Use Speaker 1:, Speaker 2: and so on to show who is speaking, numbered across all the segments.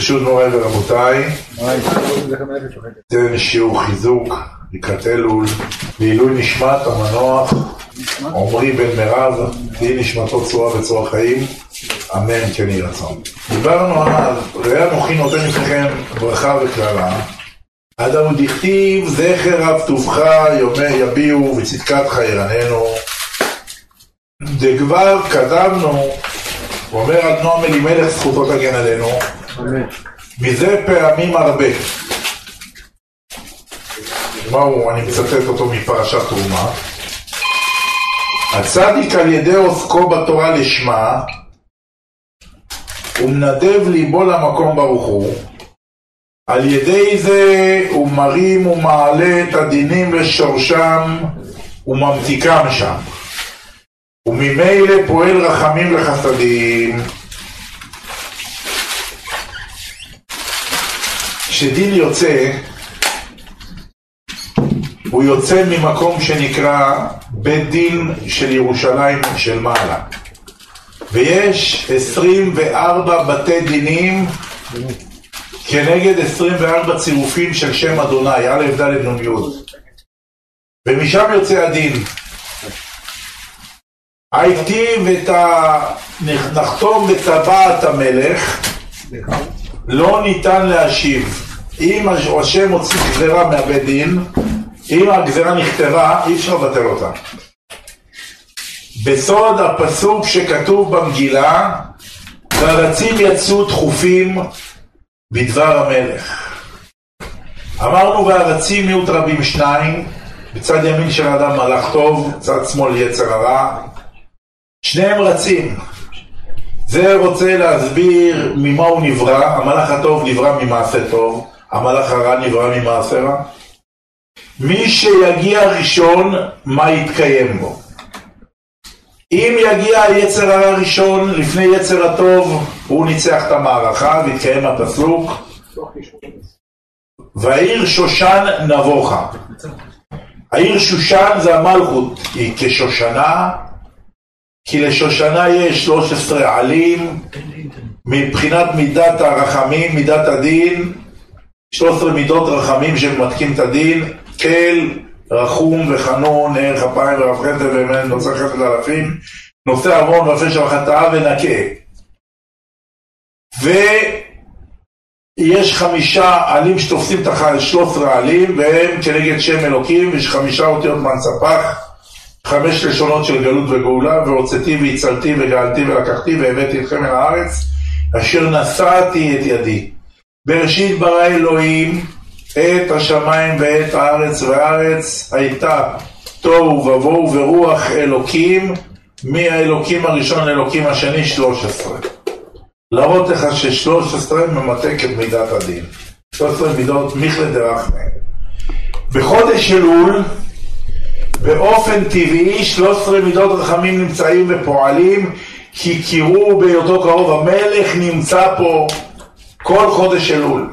Speaker 1: ברשות מוריי ורבותיי, תן שיעור חיזוק לקראת אלול, לעילוי נשמת המנוח עמרי בן מירב, תהי נשמתו צורה וצורה חיים, אמן כן יהי רצון. דיברנו על, ראה אנוכי נותן לפניכם ברכה וקללה, אדם דכתיב זכר רב טובך יומי יביעו וצדקתך ירננו, דכבר קדמנו, אומר על נועם אלימלך זכותו תגן עלינו, מזה פעמים הרבה. מהו, אני מצטט אותו מפרשת תרומה. הצדיק על ידי עוסקו בתורה לשמה, ומנדב ליבו למקום ברוך הוא, על ידי זה הוא מרים ומעלה את הדינים לשורשם וממתיקם שם. וממילא פועל רחמים וחסדים. כשדין יוצא, הוא יוצא ממקום שנקרא בית דין של ירושלים של מעלה. ויש 24 בתי דינים כנגד 24 צירופים של שם אדוני, א' ד' נ' י'. ומשם יוצא הדין. היטיב את ה... נחתום בטבעת המלך, לא ניתן להשיב. אם השם הוציא גזירה מהבית דין, אם הגזירה נכתבה, אי אפשר לבטל אותה. בסוד הפסוק שכתוב במגילה, והרצים יצאו דחופים בדבר המלך. אמרנו והרצים מיעוט רבים שניים, בצד ימין של האדם מלאך טוב, בצד שמאל יצר הרע. שניהם רצים. זה רוצה להסביר ממה הוא נברא, המלאך הטוב נברא ממעשה טוב, המלאך הרע נברא ממעשה רע. מי שיגיע ראשון, מה יתקיים בו? אם יגיע היצר הרע ראשון לפני יצר הטוב, הוא ניצח את המערכה והתקיים הפסוק והעיר שושן נבוכה. העיר שושן זה המלכות, היא כשושנה, כי לשושנה יש 13 עלים, מבחינת מידת הרחמים, מידת הדין, 13 מידות רחמים שממתקים את הדין, כל, רחום וחנון, ערך אפיים ורב חסד ואמן, נושא חסד אלפים, נושא עוון ועושה של חטאה ונקה. ויש חמישה עלים שתופסים את ה-13 עלים, והם כנגד שם אלוקים, ויש חמישה אותיות מנצפח, חמש לשונות של גלות וגאולה, והוצאתי והצלתי וגאלתי ולקחתי והבאתי אתכם אל הארץ, אשר נשאתי את ידי. בראשית ברא אלוהים את השמיים ואת הארץ, והארץ הייתה תוהו ובוהו ורוח אלוקים, מהאלוקים הראשון לאלוקים השני, 13. להראות לך ש-13 ממתק את מידת הדין. 13 מידות מיכלה דרחמה. בחודש אלול, באופן טבעי, 13 מידות רחמים נמצאים ופועלים, כי קירו בהיותו קרוב. המלך נמצא פה כל חודש אלול.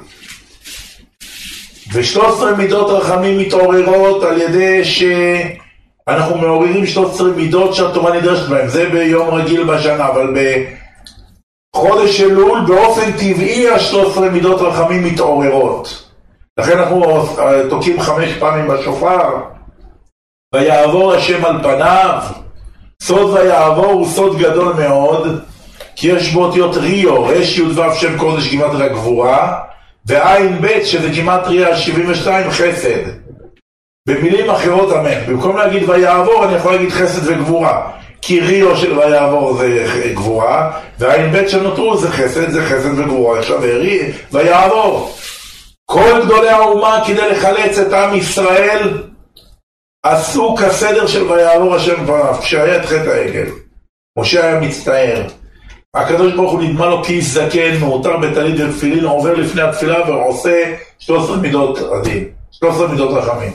Speaker 1: ושלוש עשרה מידות רחמים מתעוררות על ידי שאנחנו מעוררים שלוש עשרה מידות שהתורה נדרשת בהן, זה ביום רגיל בשנה, אבל בחודש אלול באופן טבעי השלוש עשרה מידות רחמים מתעוררות. לכן אנחנו תוקעים חמש פעמים בשופר, ויעבור השם על פניו, סוד ויעבור הוא סוד גדול מאוד, כי יש בו אותיות ריו, רש י"ו שם קודש גימטריה גבורה, ועין ב' שזה גימטריה 72 חסד. במילים אחרות אמן. במקום להגיד ויעבור אני יכול להגיד חסד וגבורה. כי ריו של ויעבור זה גבורה, ועין ב' שנותרו זה חסד, זה חסד וגבורה. עכשיו רי, ויעבור. כל גדולי האומה כדי לחלץ את עם ישראל עשו כסדר של ויעבור השם פניו, כשהיה את חטא העגל. משה היה מצטער. הקדוש ברוך הוא נדמה לו כאיש זקן, מעוטר בטלית ותפילין, עובר לפני התפילה ועושה 13 מידות הדין, 13 מידות רחמים.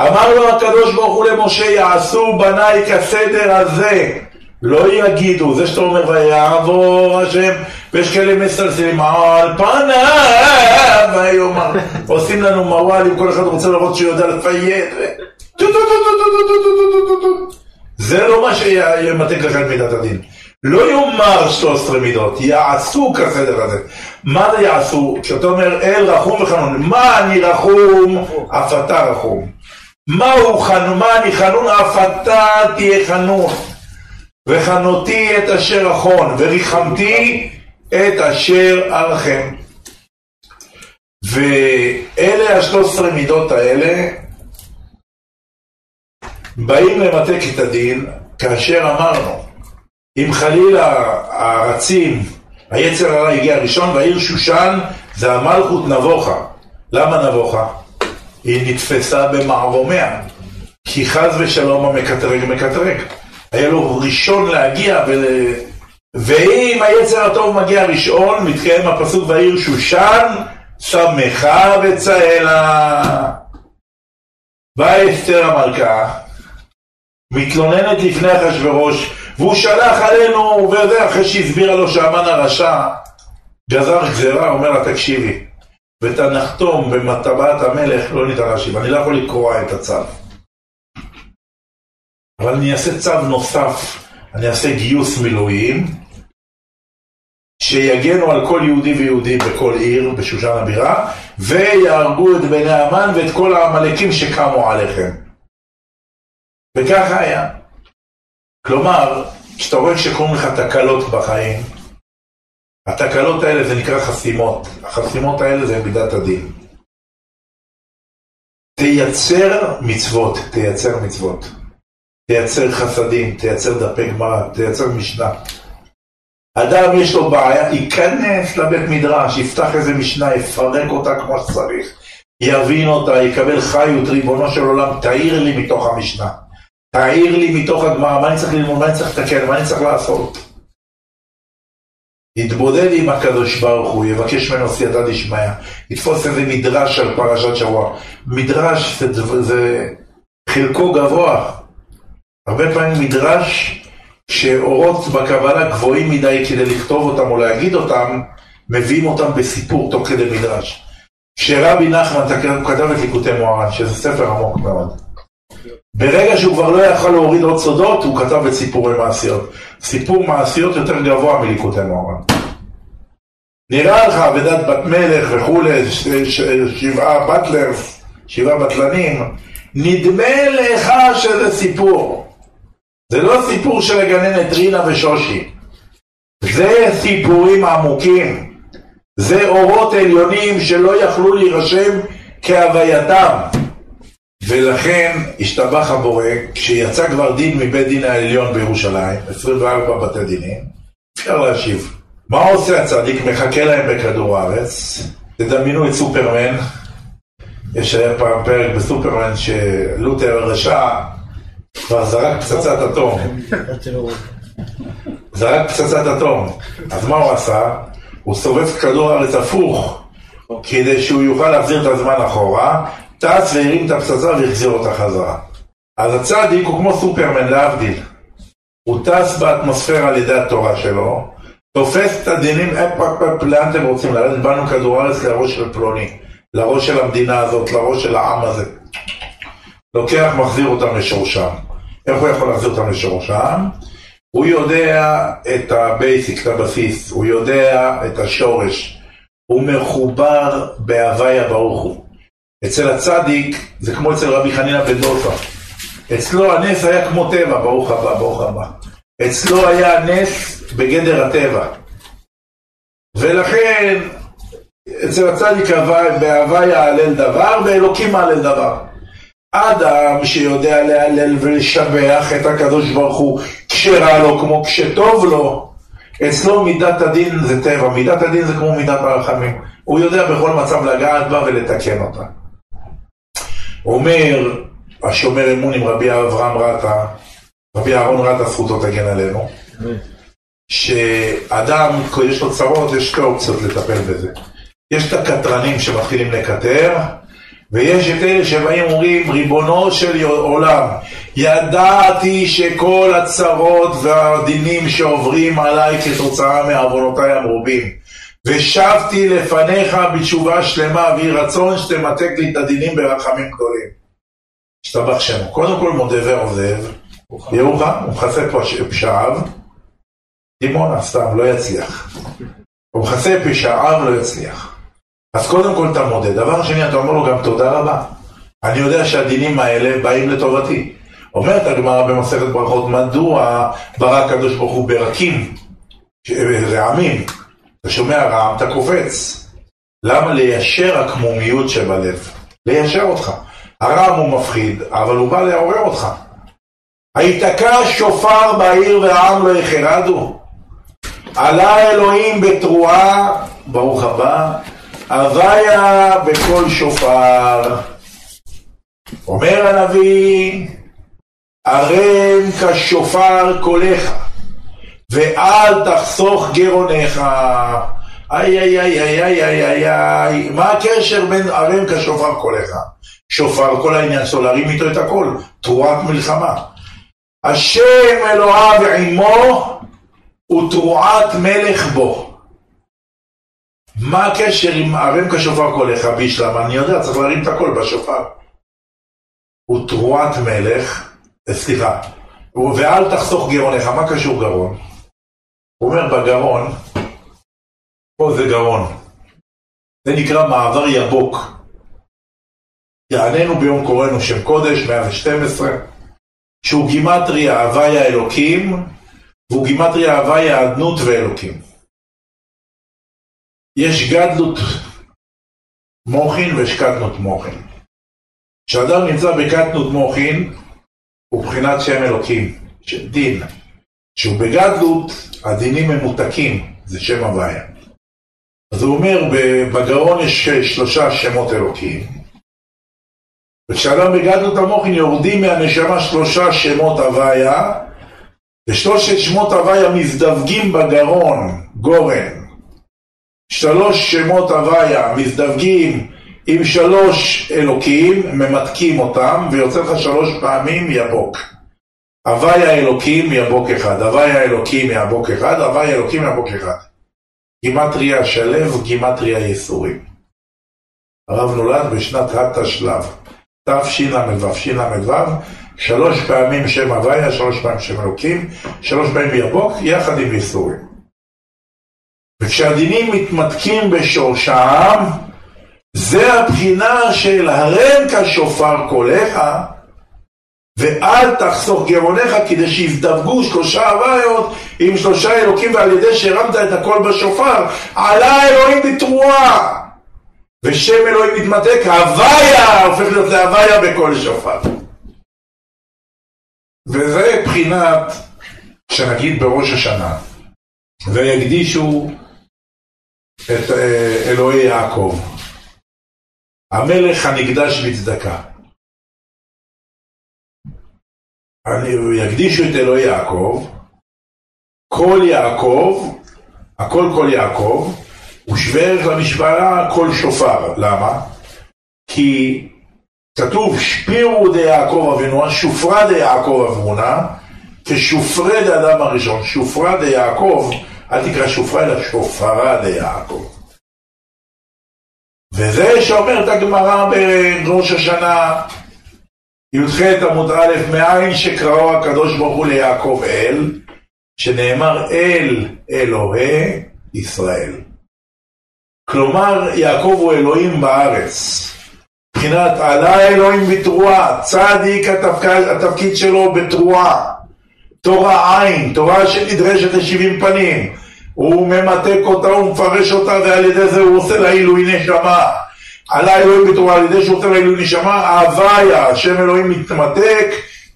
Speaker 1: אמר לו הקדוש ברוך הוא למשה, יעשו בניי כסדר הזה, לא יגידו, זה שאתה אומר ויעבור השם, ויש כאלה מסלסלים על פניו, ויאמר, עושים לנו מוואלים, כל אחד רוצה לראות שהוא יודע לפייד, זה לא מה שימתק את מידת הדין. לא יאמר 13 מידות, יעשו כסדר הזה. מה זה יעשו? כשאתה אומר אל רחום וחנון, מה אני רחום, אף אתה רחום. מה הוא חנון, מה אני חנון, אף אתה תהיה חנון. וחנותי את אשר אחון, וריחמתי את אשר ארחם. ואלה השלוש עשרה מידות האלה באים למתק את הדין כאשר אמרנו אם חלילה הרצים, היצר הרע הגיע ראשון והעיר שושן זה המלכות נבוכה למה נבוכה? היא נתפסה במערומיה כי חס ושלום המקטרג מקטרג היה לו ראשון להגיע ול... ואם היצר הטוב מגיע ראשון מתקיים הפסוק והעיר שושן שמחה וצהלה. באה אסתר המלכה, מתלוננת לפני אחשורוש, והוא שלח עלינו, וזה אחרי שהסבירה לו שהמן הרשע גזר גזירה, אומר לה תקשיבי, ותנחתום במטבעת המלך לא ניתן להשיב, אני לא יכול לקרוע את הצו. אבל אני אעשה צו נוסף, אני אעשה גיוס מילואים, שיגנו על כל יהודי ויהודי בכל עיר, בשושן הבירה, ויהרגו את בני המן ואת כל העמלקים שקמו עליכם. וככה היה. כלומר, כשאתה רואה שקוראים לך תקלות בחיים, התקלות האלה זה נקרא חסימות. החסימות האלה זה מידת הדין. תייצר מצוות, תייצר מצוות. תייצר חסדים, תייצר דפי גמרא, תייצר משנה. אדם יש לו בעיה, ייכנס לבית מדרש, יפתח איזה משנה, יפרק אותה כמו שצריך, יבין אותה, יקבל חיות, ריבונו של עולם, תאיר לי מתוך המשנה. תאיר לי מתוך הגמרא, מה אני צריך ללמוד, מה אני צריך לתקן, מה אני צריך לעשות. יתבודד עם הקדוש ברוך הוא, יבקש ממנו סייעתא דשמיא, יתפוס איזה מדרש על פרשת שבוע. מדרש זה, זה חלקו גבוה. הרבה פעמים מדרש שאורות בקבלה גבוהים מדי כדי לכתוב אותם או להגיד אותם, מביאים אותם בסיפור תוך כדי מדרש. כשרבי נחמן כתב את ליקוטי מוהר"ן, שזה ספר עמוק מאוד. ברגע שהוא כבר לא יכל להוריד עוד סודות, הוא כתב את סיפורי מעשיות. סיפור מעשיות יותר גבוה מליקוטי מוהר"ן. נראה לך אבדת בת מלך וכולי, שבעה בטלרס, שבעה בטלנים, נדמה לך שזה סיפור. זה לא סיפור של הגננת רינה ושושי. זה סיפורים עמוקים. זה אורות עליונים שלא יכלו להירשם כהווייתם. ולכן השתבח הבורא, כשיצא כבר דין מבית דין העליון בירושלים, 24 בתי דינים, אפשר להשיב. מה עושה הצדיק? מחכה להם בכדור הארץ. תדמיינו את סופרמן. יש היה פעם פרק בסופרמן שלותר הרשע כבר זרק פצצת אטום. זרק פצצת אטום. אז מה הוא עשה? הוא סובב כדור הארץ הפוך, כדי שהוא יוכל להחזיר את הזמן אחורה, טס והרים את הפצצה והחזיר אותה חזרה. אז הצדיק הוא כמו סופרמן, להבדיל. הוא טס באטמוספירה על ידי התורה שלו, תופס את הדינים, אפ אפ אפ, לאן אתם רוצים לרדת? באנו כדור הארץ לראש של פלוני, לראש של המדינה הזאת, לראש של העם הזה. לוקח, מחזיר אותם לשורשם. איך הוא יכול להחזיר אותם לשורשם? הוא יודע את ה basic, את הבסיס, הוא יודע את השורש, הוא מחובר בהוויה ברוך הוא. אצל הצדיק זה כמו אצל רבי חנינא בן דוסא. אצלו הנס היה כמו טבע, ברוך הבא, ברוך הבא. אצלו היה נס בגדר הטבע. ולכן אצל הצדיק בהוויה אהלל דבר, באלוקים אהלל דבר. אדם שיודע להלל ולשבח את הקדוש ברוך הוא כשרע לו כמו כשטוב לו, אצלו מידת הדין זה טבע, מידת הדין זה כמו מידת הרחמים. הוא יודע בכל מצב לגעת בה ולתקן אותה. אומר השומר אמון עם רבי אברהם רטה, רבי אהרון רטה זכותו תגן עלינו, שאדם, יש לו צרות, יש שתי אופציות לטפל בזה. יש את הקטרנים שמתחילים לקטר, ויש את אלה שבאים אומרים, ריבונו של עולם, ידעתי שכל הצרות והדינים שעוברים עליי כתוצאה מעוונותיי המרובים, ושבתי לפניך בתשובה שלמה, ויהי רצון שתמתק לי את הדינים ברחמים גדולים. השתבח שמו. קודם כל מודה ועוזב, ירוחם, הוא מכסה פה פשעיו, דימונה סתם, לא יצליח. הוא מכסה פשע, עם לא יצליח. אז קודם כל אתה מודה. דבר שני, אתה אומר לו גם תודה רבה. אני יודע שהדינים האלה באים לטובתי. אומרת הגמרא במסכת ברכות, מדוע ברא הקדוש ברוך הוא ברקים, רעמים? אתה שומע רעם, אתה קופץ. למה ליישר הקמומיות שבלב? ליישר אותך. הרעם הוא מפחיד, אבל הוא בא לעורר אותך. היתקע שופר בעיר והעם לא יחרדו. עלה אלוהים בתרועה, ברוך הבא, הוויה בקול שופר. אומר הנביא, ערם כשופר קולך, ואל תחסוך גרונך. איי איי איי איי איי איי איי, מה הקשר בין ערם כשופר קולך? שופר כל העניין סולרים איתו את הכל, תרועת מלחמה. השם אלוהיו עמו ותרועת מלך בו. מה הקשר עם ערם כשופר קולך, בישלמה? אני יודע, צריך להרים את הכל בשופר. הוא תרועת מלך, סליחה, ואל תחסוך גרונך, מה קשור גרון? אומר בגרון, פה זה גרון, זה נקרא מעבר יבוק. יעננו ביום קוראנו שם קודש, 112, שהוא גימטריה הוויה אלוקים, והוא גימטריה הוויה אדנות ואלוקים. יש גדלות מוחין ויש קטנות מוחין. כשאדם נמצא בקטנות מוחין, הוא בחינת שם אלוקים, דין. כשהוא בגדלות, הדינים ממותקים, זה שם הוויה. אז הוא אומר, בגרון יש שלושה שמות אלוקים, וכשאדם בגדלות המוחין יורדים מהנשמה שלושה שמות הוויה, ושלושת שמות הוויה מזדווגים בגרון, גורן. שלוש שמות הוויה מזדווגים עם שלוש אלוקים, ממתקים אותם, ויוצא לך שלוש פעמים יבוק. הוויה אלוקים יבוק אחד, הוויה אלוקים יבוק אחד, הוויה אלוקים יבוק אחד. גימטריה שלו, גימטריה ייסורים. הרב נולד בשנת התשל"ו, תשל"ו, של"ו, שלוש פעמים שם הוויה, שלוש פעמים שם אלוקים, שלוש פעמים יבוק, יחד עם ייסורים. וכשהדינים מתמתקים בשורשם, זה הבחינה של הרם כשופר קולך, ואל תחסוך גרונך כדי שיזדווגו שלושה הוויות עם שלושה אלוקים ועל ידי שהרמת את הכל בשופר, עלה אלוהים בתרועה! ושם אלוהים מתמתק, הוויה הופך להיות להוויה בכל שופר. וזה בחינת שנגיד בראש השנה. ויקדישו את אה, אלוהי יעקב. המלך הנקדש בצדקה יקדישו את אלוהי יעקב כל יעקב הכל כל יעקב הוא שווה ערך למשוואה כל שופר למה? כי כתוב שפירו דיעקב אבינו, שופרה דיעקב אברונה, כשופרי דאדם הראשון, שופרה דיעקב, אל תקרא שופרה אלא שופרה דיעקב. וזה שאומרת הגמרא בראש השנה, י"ח עמוד א', מאין שקראו הקדוש ברוך הוא ליעקב אל, שנאמר אל אלוהי ישראל. כלומר, יעקב הוא אלוהים בארץ. מבחינת עלה אלוהים בתרועה, צדיק התפקיד, התפקיד שלו בתרועה, תורה עין, תורה שנדרשת לשבעים פנים, הוא ממתק אותה, הוא מפרש אותה ועל ידי זה הוא עושה לה עילוי נשמה, עלה אלוהים בתרועה, על ידי שהוא עושה לה עילוי נשמה, הוויה, השם אלוהים מתמתק,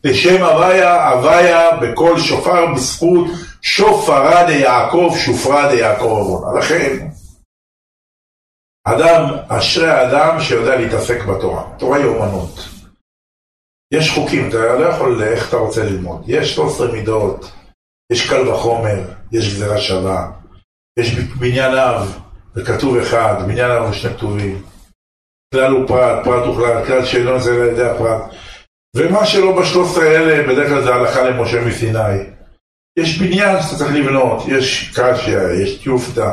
Speaker 1: לשם הוויה, הוויה בקול שופר בזכות שופרה דיעקב, שופרה דיעקב עוונה. לכן אדם, אשרי האדם שיודע להתעסק בתורה. תורה היא אומנות. יש חוקים, אתה לא יכול, איך אתה רוצה ללמוד. יש 13 מידות, יש קל וחומר, יש גזירה שווה, יש בניין אב, וכתוב אחד, בניין אב ושני כתובים. כלל הוא פרט, פרט הוא כלל, כלל שאינו נעשה על ידי הפרט. ומה שלא בשלוש עשרה האלה, בדרך כלל זה הלכה למשה מסיני. יש בניין שאתה צריך לבנות, יש קשיא, יש טיופתא.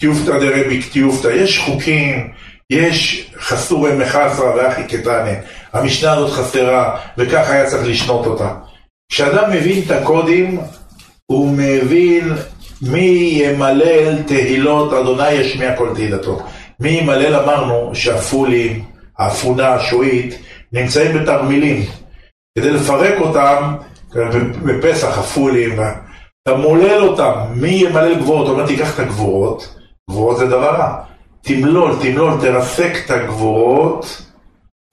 Speaker 1: טיופתא דרביק טיופתא, יש חוקים, יש חסורי מחסרא ואחי קטנה, המשנה הזאת חסרה, וכך היה צריך לשנות אותה. כשאדם מבין את הקודים, הוא מבין מי ימלל תהילות אדוני ישמיע כל תהילתו. מי ימלל אמרנו שהפולים, האפונה, השועית, נמצאים בתרמילים. כדי לפרק אותם, בפסח הפולים, אתה מולל אותם, מי ימלל גבורות? אומר תיקח את הגבורות, גבורות זה דבר רע. תמלול, תמלול, תרסק את הגבורות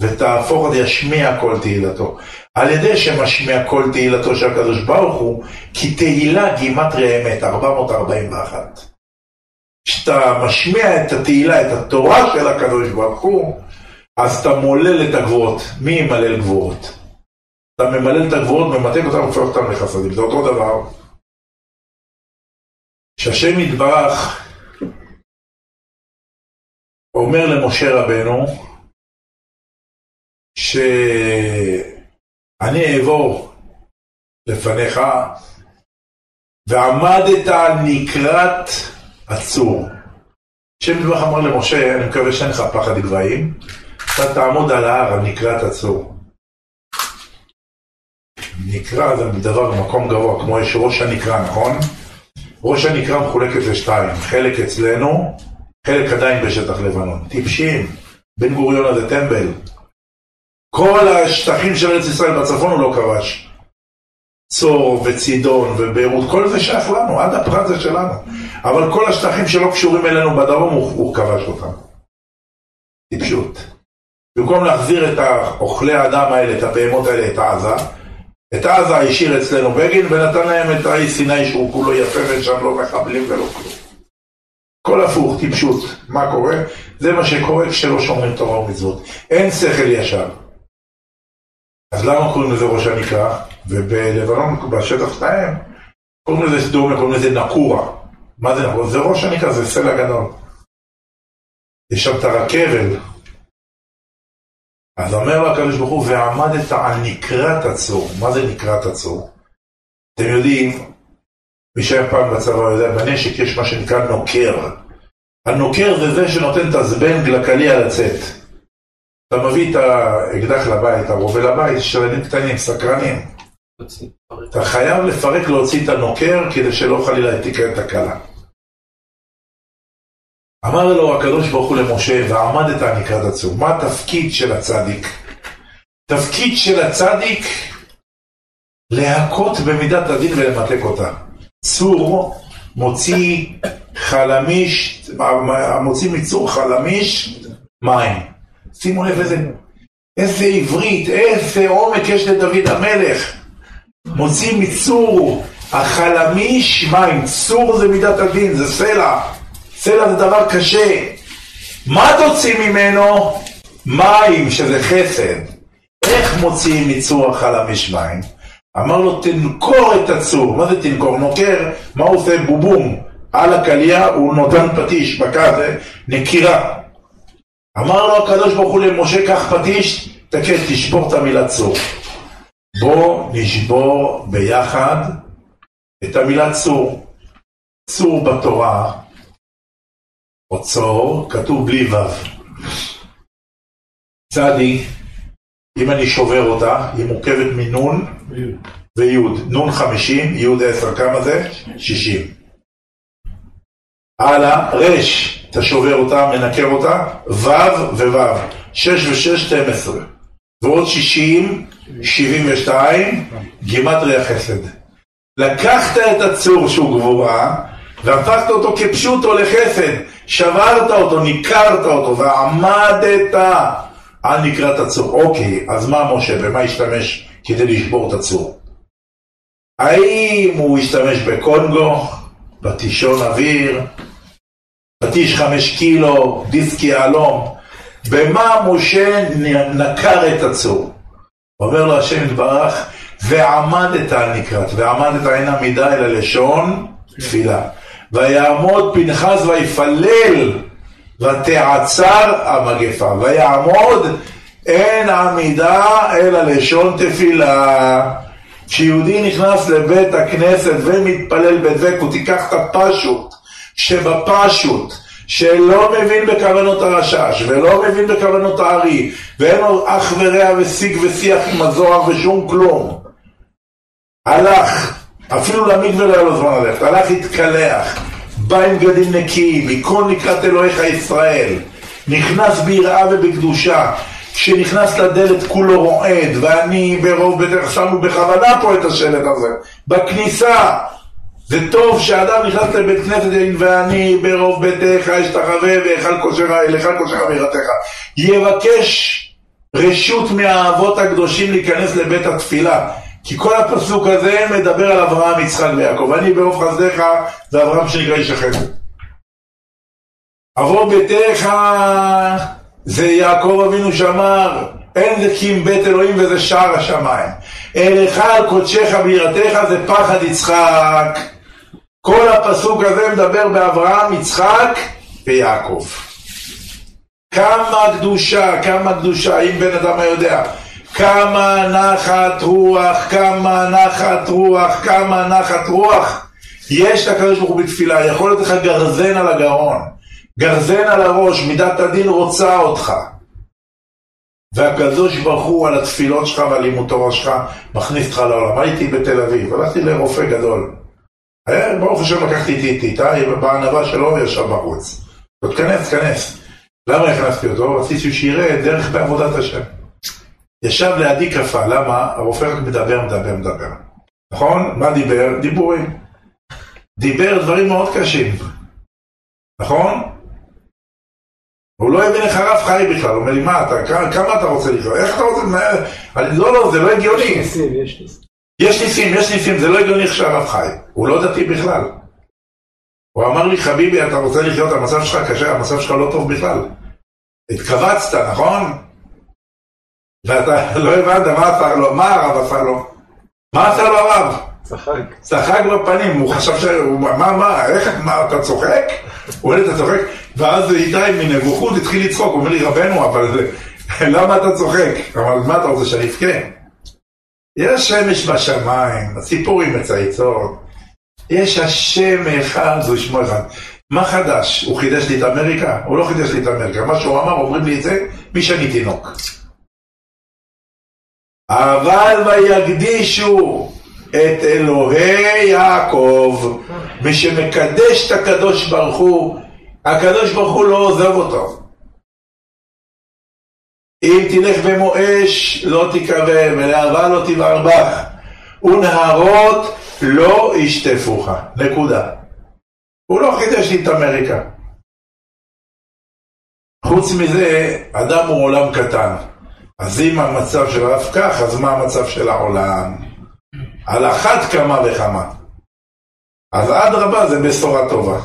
Speaker 1: ותהפוך ישמיע כל תהילתו. על ידי שמשמיע כל תהילתו של הקדוש ברוך הוא, כי תהילה גימטריה אמת, 441. כשאתה משמיע את התהילה, את התורה של הקדוש ברוך הוא, אז אתה מולל את הגבורות. מי ימלל גבורות? אתה ממלל את הגבורות, ממתק אותם והופך אותם לחסדים. זה אותו דבר. שהשם יתברך אומר למשה רבנו, שאני אעבור לפניך, ועמדת על הצור. השם יתברך אמר למשה, אני מקווה שאין לך פחד גבהים, אתה תעמוד על ההר, על נקרת הצור. נקרה זה דבר במקום גבוה, כמו יש ראש הנקרה, נכון? ראש הנקרה מחולקת לשתיים, חלק אצלנו, חלק עדיין בשטח לבנון. טיפשים, בן גוריון הזה טמבל. כל השטחים של ארץ ישראל בצפון הוא לא כבש. צור וצידון וביירות, כל זה שייך לנו, עד הפרט זה שלנו. אבל כל השטחים שלא קשורים אלינו בדרום, הוא, כבש אותם. טיפשות. במקום להחזיר את אוכלי האדם האלה, את הבהמות האלה, את עזה, את עזה השאיר אצלנו בגין ונתן להם את האי סיני שהוא כולו יפה ושם לא מחבלים ולא כלום. הכל הפוך, טיפשות. מה קורה? זה מה שקורה כשלא שומרים תורה ומצוות. אין שכל ישר. אז למה קוראים לזה ראש הנקרא? ובלבנון, בשטח שלהם, קוראים לזה סדום, קוראים לזה נקורה. מה זה נקורה? זה ראש הנקרא, זה סלע גדול. יש שם את הרכבל. אז אומר לו הקדוש ברוך הוא, ועמדת על נקרת הצור. מה זה נקרת הצור? אתם יודעים, מי שהיה פעם בצבא יודע, בנשק יש מה שנקרא נוקר. הנוקר זה זה שנותן את הזבנג לקליע לצאת. אתה מביא את האקדח לבית, הרובה לבית, שלנים קטנים, סקרנים. אתה חייב לפרק להוציא את הנוקר כדי שלא חלילה תקרה את הקלה. אמר לו הקדוש ברוך הוא למשה, ועמדת נקראת עצום. מה התפקיד של הצדיק? תפקיד של הצדיק להכות במידת הדין ולמתק אותה. צור מוציא חלמיש, מוציא מצור חלמיש מים. שימו לב איזה, איזה עברית, איזה עומק יש לדוד המלך. מוציא מצור החלמיש מים. צור זה מידת הדין, זה סלע. סלע זה דבר קשה. מה תוציא ממנו? מים, שזה חסד. איך מוציאים מצור החלמיש מים? אמר לו, תנקור את הצור. מה זה תנקור? נוקר, מה הוא עושה? בובום. על הקליע הוא נותן פטיש, בקע נקירה. אמר לו הקדוש ברוך הוא למשה, קח פטיש, תקן, תשבור את המילה צור. בוא נשבור ביחד את המילה צור. צור בתורה, או צור, כתוב בלי ו'. צדי, אם אני שובר אותה, היא מורכבת מנון ויוד. נון חמישים, יוד עשר, כמה זה? שישים. הלאה, רש, אתה שובר אותה, מנקר אותה, וו', שש ושש, שתים עשרה. ועוד שישים, שבעים ושתיים, גימטריה חסד. לקחת את הצור שהוא גבורה, והפכת אותו כפשוטו לחסד, שברת אותו, ניכרת אותו, ועמדת על נקרת הצור. אוקיי, אז מה משה, במה השתמש כדי לשבור את הצור? האם הוא השתמש בקונגו, בתישון אוויר, פטיש חמש קילו, דיסק יהלום? במה משה נקר את הצור? אומר לו השם יתברך, ועמדת על נקרת, ועמדת אין עמידה אלא לשון תפילה. ויעמוד פנחס ויפלל ותעצר המגפה, ויעמוד אין עמידה אלא לשון תפילה. כשיהודי נכנס לבית הכנסת ומתפלל בדבקות, תיקח את הפשוט שבפשוט, שלא מבין בכוונות הרשש, ולא מבין בכוונות הארי, ואין לו אח ורע ושיג ושיח עם הזוהר ושום כלום. הלך אפילו למקווה לא היה לו זמן ללכת, הלך להתקלח, בא עם בגדים נקיים, יקרון לקראת אלוהיך ישראל, נכנס ביראה ובקדושה, כשנכנס לדלת כולו רועד, ואני ברוב בדרך שמנו בכוונה פה את השלט הזה, בכניסה. זה טוב שאדם נכנס לבית כנסת ואני ברוב ביתך אשתחווה והיכל כושר אמירתך. יבקש רשות מהאבות הקדושים להיכנס לבית התפילה. כי כל הפסוק הזה מדבר על אברהם, יצחק ויעקב. אני ברוב חסדיך זה אברהם שנקרא איש החסד. אבות ביתך זה יעקב אבינו שאמר, אין זה כי אם בית אלוהים וזה שער השמיים. אליך על קודשך בירתך זה פחד יצחק. כל הפסוק הזה מדבר באברהם, יצחק ויעקב. כמה קדושה, כמה קדושה, אם בן אדם יודע. כמה נחת רוח, כמה נחת רוח, כמה נחת רוח. יש לקדוש ברוך הוא בתפילה, יכול להיות לך גרזן על הגרון. גרזן על הראש, מידת הדין רוצה אותך. והקדוש ברוך הוא על התפילות שלך ועל לימוד תורה שלך מכניס אותך לעולם. הייתי בתל אביב, הלכתי לרופא גדול. היה, ברוך השם לקחתי איתי את איתי, בענווה שלו ישב בחוץ. תכנס, תכנס. למה הכנסתי אותו? רציתי שיראה דרך בעבודת השם. ישב לידי קפה, למה? הרופא רק מדבר, מדבר, מדבר. נכון? מה דיבר? דיבורים. דיבר דברים מאוד קשים. נכון? הוא לא הבין איך הרב חי בכלל, הוא אומר לי, מה אתה, כמה אתה רוצה לחיות? איך אתה רוצה לנהל? לא, לא, זה לא הגיוני. יש ניסים, יש ניסים. יש ניסים, יש ניסים, זה לא הגיוני איך שהרב חי. הוא לא דתי בכלל. הוא אמר לי, חביבי, אתה רוצה לחיות, המצב שלך קשה, המצב שלך לא טוב בכלל. התכווצת, נכון? ואתה לא הבנת מה עשה לו, מה הרב עשה לו? מה עשה לו הרב?
Speaker 2: צחק.
Speaker 1: צחק בפנים, הוא חשב ש... מה, מה, איך, מה, אתה צוחק? הוא אומר לי, אתה צוחק? ואז איתי מנבוכות התחיל לצחוק, הוא אומר לי, רבנו, אבל למה אתה צוחק? אבל מה אתה רוצה שאני אבכה? יש שמש בשמיים, הציפורים מצייצות, יש השם אחד ושמו אחד. מה חדש? הוא חידש לי את אמריקה? הוא לא חידש לי את אמריקה. מה שהוא אמר, אומרים לי את זה מי שאני תינוק. אבל ויקדישו את אלוהי יעקב, מי שמקדש את הקדוש ברוך הוא, הקדוש ברוך הוא לא עוזב אותו. אם תלך במו אש לא תקרב, ולהבה לא תבער בך, ונהרות לא ישטפוך. נקודה. הוא לא חידש לי את אמריקה. חוץ מזה, אדם הוא עולם קטן. אז אם המצב של הרב כך, אז מה המצב של העולם? על אחת כמה וכמה. אז אדרבה זה בשורה טובה.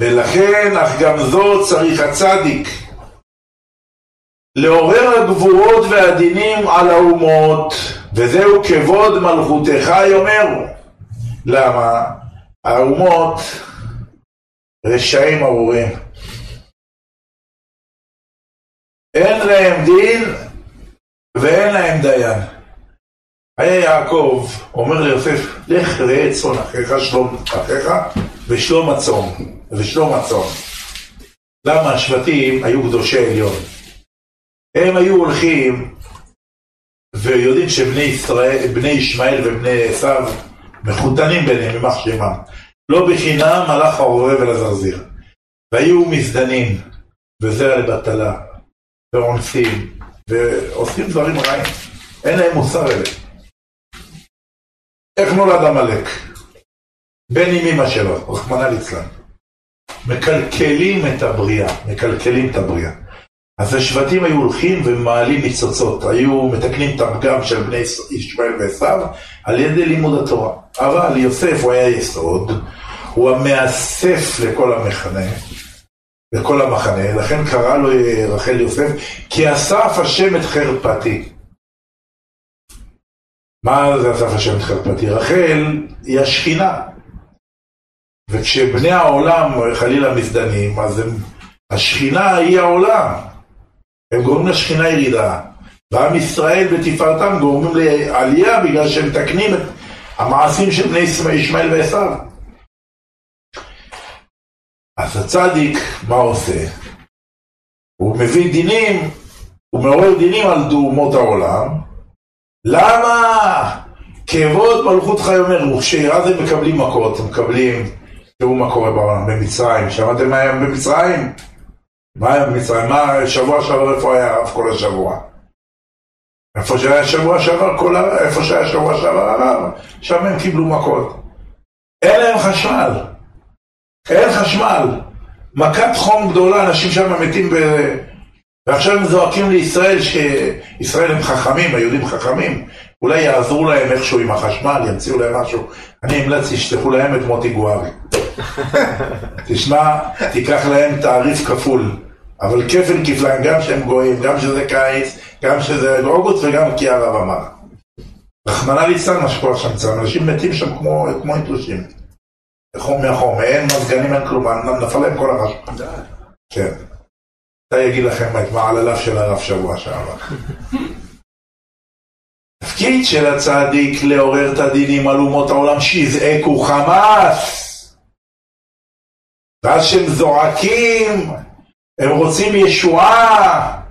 Speaker 1: ולכן, אך גם זאת צריך הצדיק. לעורר הגבורות והדינים על האומות, וזהו כבוד מלכותך יאמרו. למה? האומות רשעים ארורים. אין להם דין ואין להם דיין. היה יעקב אומר ליוסף, לך ראה צאן אחיך, שלום אחיך ושלום הצאן, ושלום הצאן. למה השבטים היו קדושי עליון? הם היו הולכים ויודעים שבני ישראל, בני ישמעאל ובני עשיו מחותנים ביניהם, יימח שמם. לא בחינם הלך העורב אל הזרזיר. והיו מזדנים, וזרע לבטלה, ואונסים, ועושים דברים רעים. אין להם מוסר אלה. איך נולד עמלק? בן עם אמא שלו, רחמנא ליצלן. מקלקלים את הבריאה, מקלקלים את הבריאה. אז השבטים היו הולכים ומעלים ניצוצות, היו מתקנים את הפגם של בני ישמעאל ועשיו על ידי לימוד התורה. אבל יוסף הוא היה יסוד, הוא המאסף לכל המחנה, לכל המחנה, לכן קרא לו רחל יוסף, כי אסף השם את חרפתי. מה זה אסף השם את חרפתי? רחל היא השכינה. וכשבני העולם חלילה מזדנים, אז הם, השכינה היא העולם. הם גורמים לשכינה ירידה. ועם ישראל בתפארתם גורמים לעלייה בגלל שהם מתקנים את המעשים של בני ישמעאל ועשיו. אז הצדיק, מה עושה? הוא מביא דינים, הוא מעורר דינים על דומות העולם. למה? כבוד מלכות חי אומר, וכשירד הם מקבלים מכות, הם מקבלים, תראו מה קורה במצרים, שמעתם מה היה במצרים? מה היה במצרים? מה, שבוע שעבר איפה היה הרב כל השבוע? איפה שהיה שבוע שעבר, כל הרב, איפה שהיה שבוע שעבר הרב, שם הם קיבלו מכות. אין להם חשמל. אין חשמל. מכת חום גדולה, אנשים שם מתים ב... ועכשיו הם זועקים לישראל שישראל הם חכמים, היהודים חכמים, אולי יעזרו להם איכשהו עם החשמל, ימציאו להם משהו. אני המלצתי שישלחו להם את מוטי גוארי. תשמע, תיקח להם תעריף כפול, אבל כפל כפליים, גם שהם גויים, גם שזה קיץ, גם שזה אוגוסט וגם כי הרב אמר. רחמנא ליצלן מה שקורה שם אצלנו, אנשים מתים שם כמו, כמו יתושים. חום מהחום, אין מזגנים, אין כלום, נפל להם כל החשמל. כן. אתה יגיד לכם את מעלליו של הרב שבוע שעבר. תפקיד של הצדיק לעורר את הדינים על אומות העולם שיזעקו חמאס. ואז שהם זועקים, הם רוצים ישועה.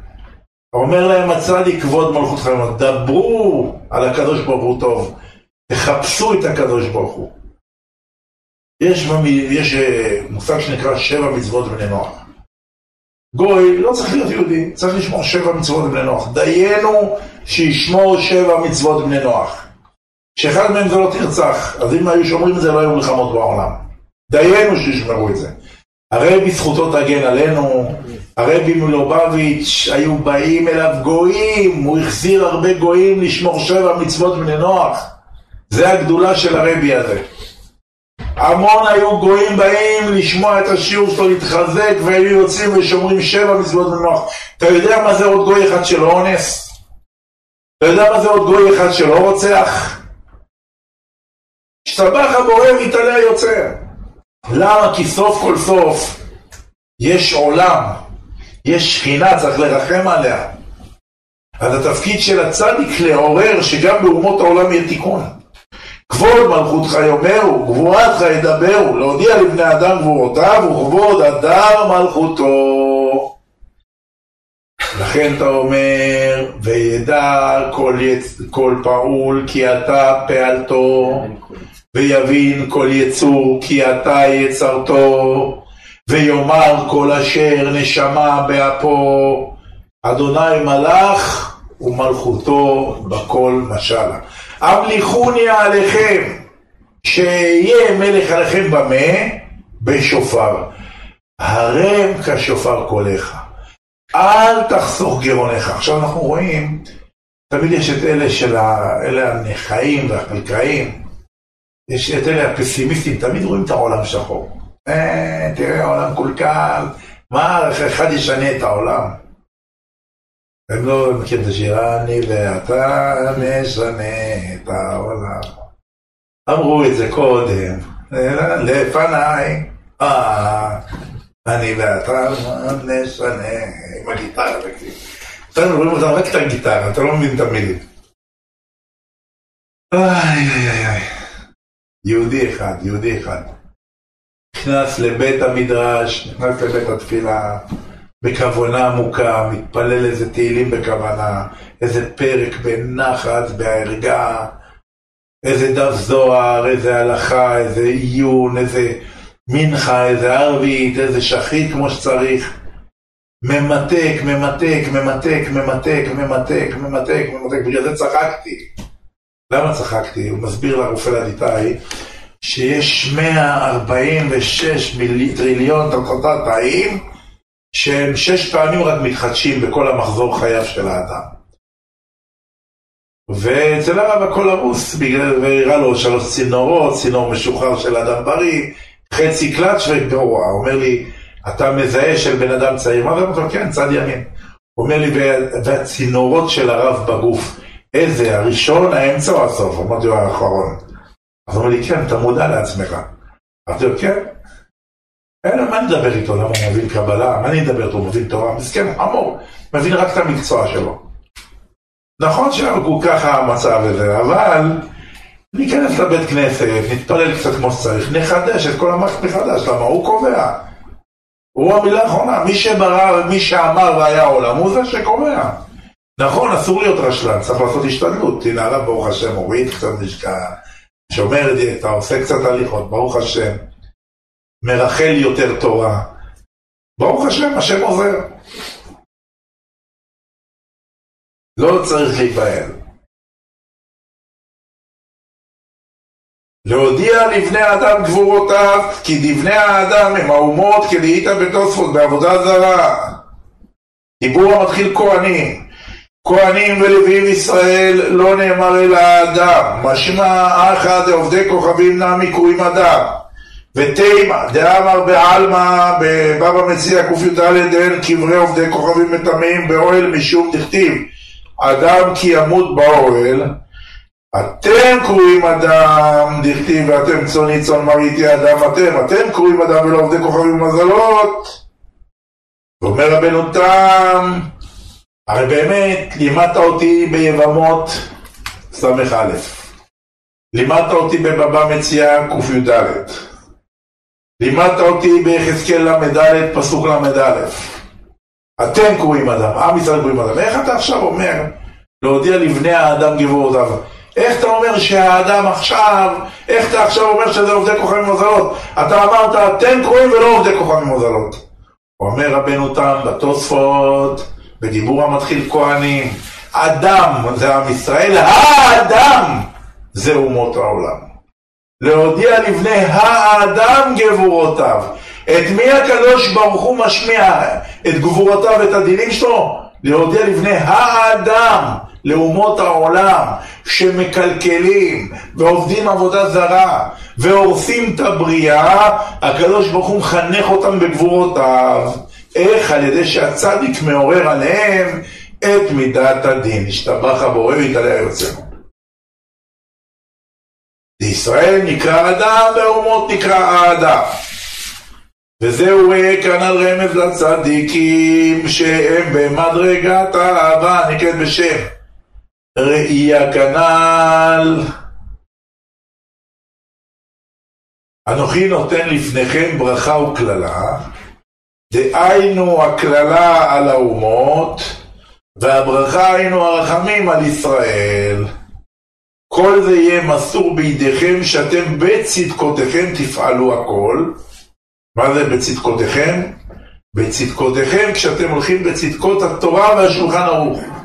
Speaker 1: אומר להם הצדיק כבוד מלכות חיים, דברו על הקדוש ברוך הוא טוב, תחפשו את הקדוש ברוך הוא. יש, יש אה, מושג שנקרא שבע מצוות בני נוח. גוי לא צריך להיות יהודי, צריך לשמור שבע מצוות בני נוח. דיינו שישמור שבע מצוות בני נוח. שאחד מהם זה לא תרצח, אז אם היו שומרים את זה לא היו מלחמות בעולם. דיינו שישמרו את זה. הרי בזכותו תגן עלינו, הרבי מלובביץ' היו באים אליו גויים, הוא החזיר הרבה גויים לשמור שבע מצוות בני נוח. זה הגדולה של הרבי הזה. המון היו גויים באים לשמוע את השיעור שלו, להתחזק, והיו יוצאים ושומרים שבע מצוות בני נוח. אתה יודע מה זה עוד גוי אחד שלא אונס? אתה יודע מה זה עוד גוי אחד שלא רוצח? השתבח הבורא מתעלה יוצא. למה? כי סוף כל סוף יש עולם, יש שכינה, צריך לרחם עליה. אז התפקיד של הצדיק לעורר שגם באומות העולם יהיה תיקון. כבוד מלכותך יאמרו, גבורתך ידברו, להודיע לבני אדם גבורותיו וכבוד הדר מלכותו. לכן אתה אומר, וידע כל, יצ... כל פעול כי אתה פעלתו, ויבין כל יצור כי אתה יצרתו, ויאמר כל אשר נשמה באפו, אדוני מלך ומלכותו בכל משלה. המליכוני עליכם, שיהיה מלך עליכם במה? בשופר. הרם כשופר קולך. אל תחסוך גרונך. עכשיו אנחנו רואים, תמיד יש את אלה של ה... אלה הנכאים והחלקאים, יש את אלה הפסימיסטים, תמיד רואים את העולם שחור. אה, תראה העולם קולקל, מה, אחד ישנה את העולם. הם לא מכירים את השיר, אני ואתה נשנה את העולם. אמרו את זה קודם, לפניי, אה, אני ואתה נשנה, עם הגיטרה, תקשיב. אתם רואים אותם רק את הגיטרה, אתה לא מבין את המילים. איי איי איי. יהודי אחד, יהודי אחד. נכנס לבית המדרש, נכנס לבית התפילה. בכוונה עמוקה, מתפלל איזה תהילים בכוונה, איזה פרק בנחת, בערגה, איזה דף זוהר, איזה הלכה, איזה עיון, איזה מנחה, איזה ערבית, איזה שחית כמו שצריך. ממתק, ממתק, ממתק, ממתק, ממתק, ממתק, ממתק, בגלל זה צחקתי. למה צחקתי? הוא מסביר לרופא לדיטאי שיש 146 מילי, טריליון תאים שהם שש פעמים רק מתחדשים בכל המחזור חייו של האדם. ואצל הרב הכל הרוס, בגלל, והראה לו שלוש צינורות, צינור משוחרר של אדם בריא, חצי קלאץ' וגרוע. אומר לי, אתה מזהה של בן אדם צעיר? מה אומר? כן, צד ימין. אומר לי, והצינורות של הרב בגוף, איזה, הראשון, האמצע או הסוף? אמרתי לו, האחרון. אז הוא אומר לי, כן, אתה מודע לעצמך. אמרתי לו, כן. אין מה נדבר איתו, למה הוא מבין קבלה? מה אני אדבר איתו, הוא מבין תורה? מסכן, חמור, מבין רק את המקצוע שלו. נכון שהוא ככה המצב הזה, אבל ניכנס לבית כנסת, נתפלל קצת כמו שצריך, נחדש את כל המערכת מחדש, למה הוא קובע. הוא המילה האחרונה, מי שברא, מי שאמר והיה עולם, הוא זה שקובע. נכון, אסור להיות רשלן, צריך לעשות השתדלות. הנה עליו ברוך השם, מוריד קצת משקע, שומר דיאטה, עושה קצת הליכות, ברוך השם. מרחל יותר תורה. ברוך השם, השם עוזר. לא צריך להיבהל. להודיע לבני האדם גבורותיו, כי דבני האדם הם האומות כדאית בתוספות בעבודה זרה. דיבור המתחיל כהנים. כהנים ולוויים ישראל לא נאמר אלא האדם, משמע אחא דעובדי כוכבים נמי קרויים אדם. ותימה, דאמר בעלמא, בבבא מציע קי"ד, אין קברי עובדי כוכבים מטמאים באוהל משום דכתיב, אדם כי ימות באוהל, אתם קרואים אדם, דכתיב ואתם צאני צאן מרעיתי אדם אתם, אתם קרואים אדם ולא עובדי כוכבים ומזלות. ואומר רבנו תם, הרי באמת לימדת אותי ביבמות ס"א, לימדת אותי בבבא מציאה קי"ד, לימדת אותי ביחזקאל ל"ד פסוק ל"א, אתם קרואים אדם, עם ישראל קרואים אדם, איך אתה עכשיו אומר להודיע לבני האדם גבורותיו? איך אתה אומר שהאדם עכשיו, איך אתה עכשיו אומר שזה עובדי כוכבים ומזלות? אתה אמרת, אתם קרואים ולא עובדי כוכבים ומזלות. אומר רבנו תם בתוספות, בדיבור המתחיל כהנים, אדם זה עם ישראל, האדם זה אומות העולם. להודיע לבני האדם גבורותיו. את מי הקדוש ברוך הוא משמיע את גבורותיו ואת הדינים שלו? להודיע לבני האדם לאומות העולם שמקלקלים ועובדים עבודה זרה והורסים את הבריאה, הקדוש ברוך הוא מחנך אותם בגבורותיו. איך? על ידי שהצדיק מעורר עליהם את מידת הדין. השתבח הבורא והתעלה יוצאנו. לישראל נקרא אדם, והאומות נקרא האדם. וזהו כאן על רמז לצדיקים שהם במדרגת האהבה נקראת בשם ראייה כנ"ל. אנוכי נותן לפניכם ברכה וקללה, דהיינו הקללה על האומות, והברכה היינו הרחמים על ישראל. כל זה יהיה מסור בידיכם, שאתם בצדקותיכם תפעלו הכל. מה זה בצדקותיכם? בצדקותיכם כשאתם הולכים בצדקות התורה והשולחן ערוך.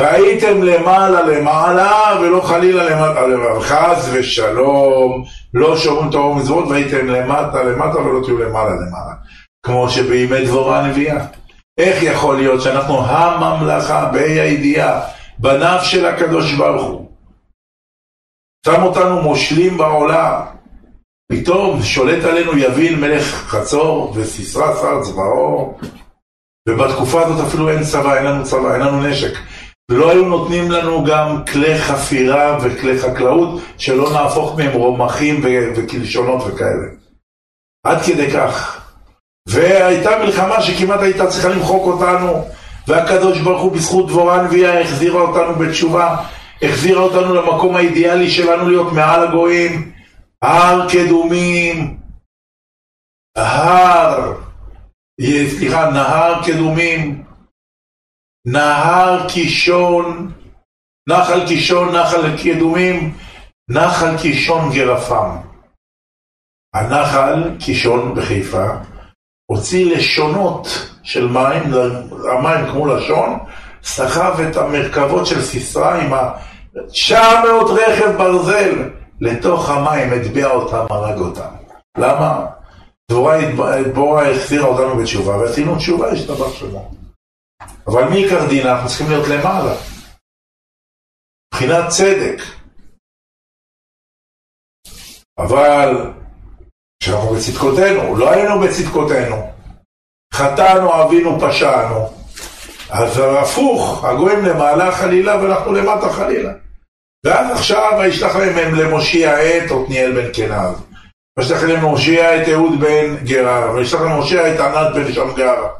Speaker 1: והייתם למעלה למעלה ולא חלילה למטה למטה, חס ושלום, לא שומעים תורה ומצוות והייתם למטה למטה ולא תהיו למעלה למעלה, כמו שבימי דבורה הנביאה. איך יכול להיות שאנחנו הממלכה, בה"א הידיעה, בניו של הקדוש ברוך הוא, שם אותנו מושלים בעולם, פתאום שולט עלינו יביל מלך חצור וסיסרא שר צבאו, ובתקופה הזאת אפילו אין צבא, אין לנו צבא, אין לנו נשק. ולא היו נותנים לנו גם כלי חפירה וכלי חקלאות, שלא נהפוך מהם רומחים וקלשונות וכאלה. עד כדי כך. והייתה מלחמה שכמעט הייתה צריכה למחוק אותנו, והקדוש ברוך הוא בזכות דבורה הנביאה החזירה אותנו בתשובה, החזירה אותנו למקום האידיאלי שלנו להיות מעל הגויים, הר קדומים, הר, סליחה, נהר קדומים, נהר קישון, נחל קישון, נחל קדומים, נחל קישון גרפם. הנחל קישון בחיפה הוציא לשונות של מים, המים כמו לשון, סחב את המרכבות של סיסרא עם ה... 900 רכב ברזל לתוך המים, הטביע אותם, הרג אותם. למה? דבורה החזירה אותנו בתשובה, ועשינו תשובה, השתבח שמו. אבל מי עיקר דין? אנחנו צריכים להיות למעלה. מבחינת צדק. אבל כשאנחנו בצדקותינו, לא היינו בצדקותינו. חטאנו, אבינו, פשענו. אז הפוך, הגויים למעלה חלילה ואנחנו למטה חלילה. ואז עכשיו וישלח להם למושיע את עתניאל בן כנז. וישלח להם למושיע את אהוד בן גרר. וישלח להם למושיע את ענת בן שמגר.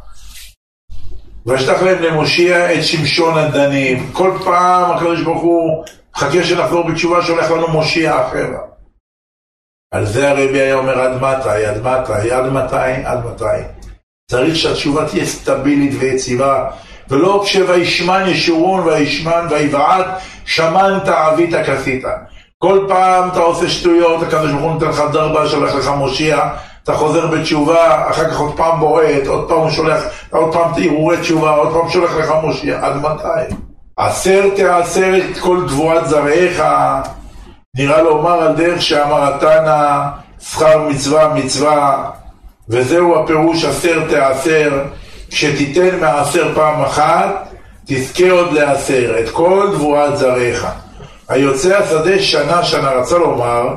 Speaker 1: וישלח להם למושיע את שמשון הדנים. כל פעם הקדוש ברוך הוא חכה שנחזור בתשובה שהולך לנו מושיע אחר. על זה הרבי היה אומר עד מתי, עד מתי, עד מתי, עד מתי. צריך שהתשובה תהיה סטבילית ויציבה, ולא כשוישמן ישורון וישמן ויבעט, שמנת עבית כסית. כל פעם אתה עושה שטויות, הקדוש ברוך הוא נותן לך דרבה, שולח לך מושיע, אתה חוזר בתשובה, אחר כך עוד פעם בועט, עוד פעם הוא שולח, עוד פעם הרהורי תשובה, עוד פעם שולח לך מושיע, עד מתי? עשר תעשר את כל תבואת זרעיך, נראה לומר על דרך שאמר התנא, שכר מצווה מצווה, וזהו הפירוש עשר תעשר, כשתיתן מעשר פעם אחת, תזכה עוד לעשר את כל תבואת זרעיך. היוצא השדה שנה שנה, רצה לומר,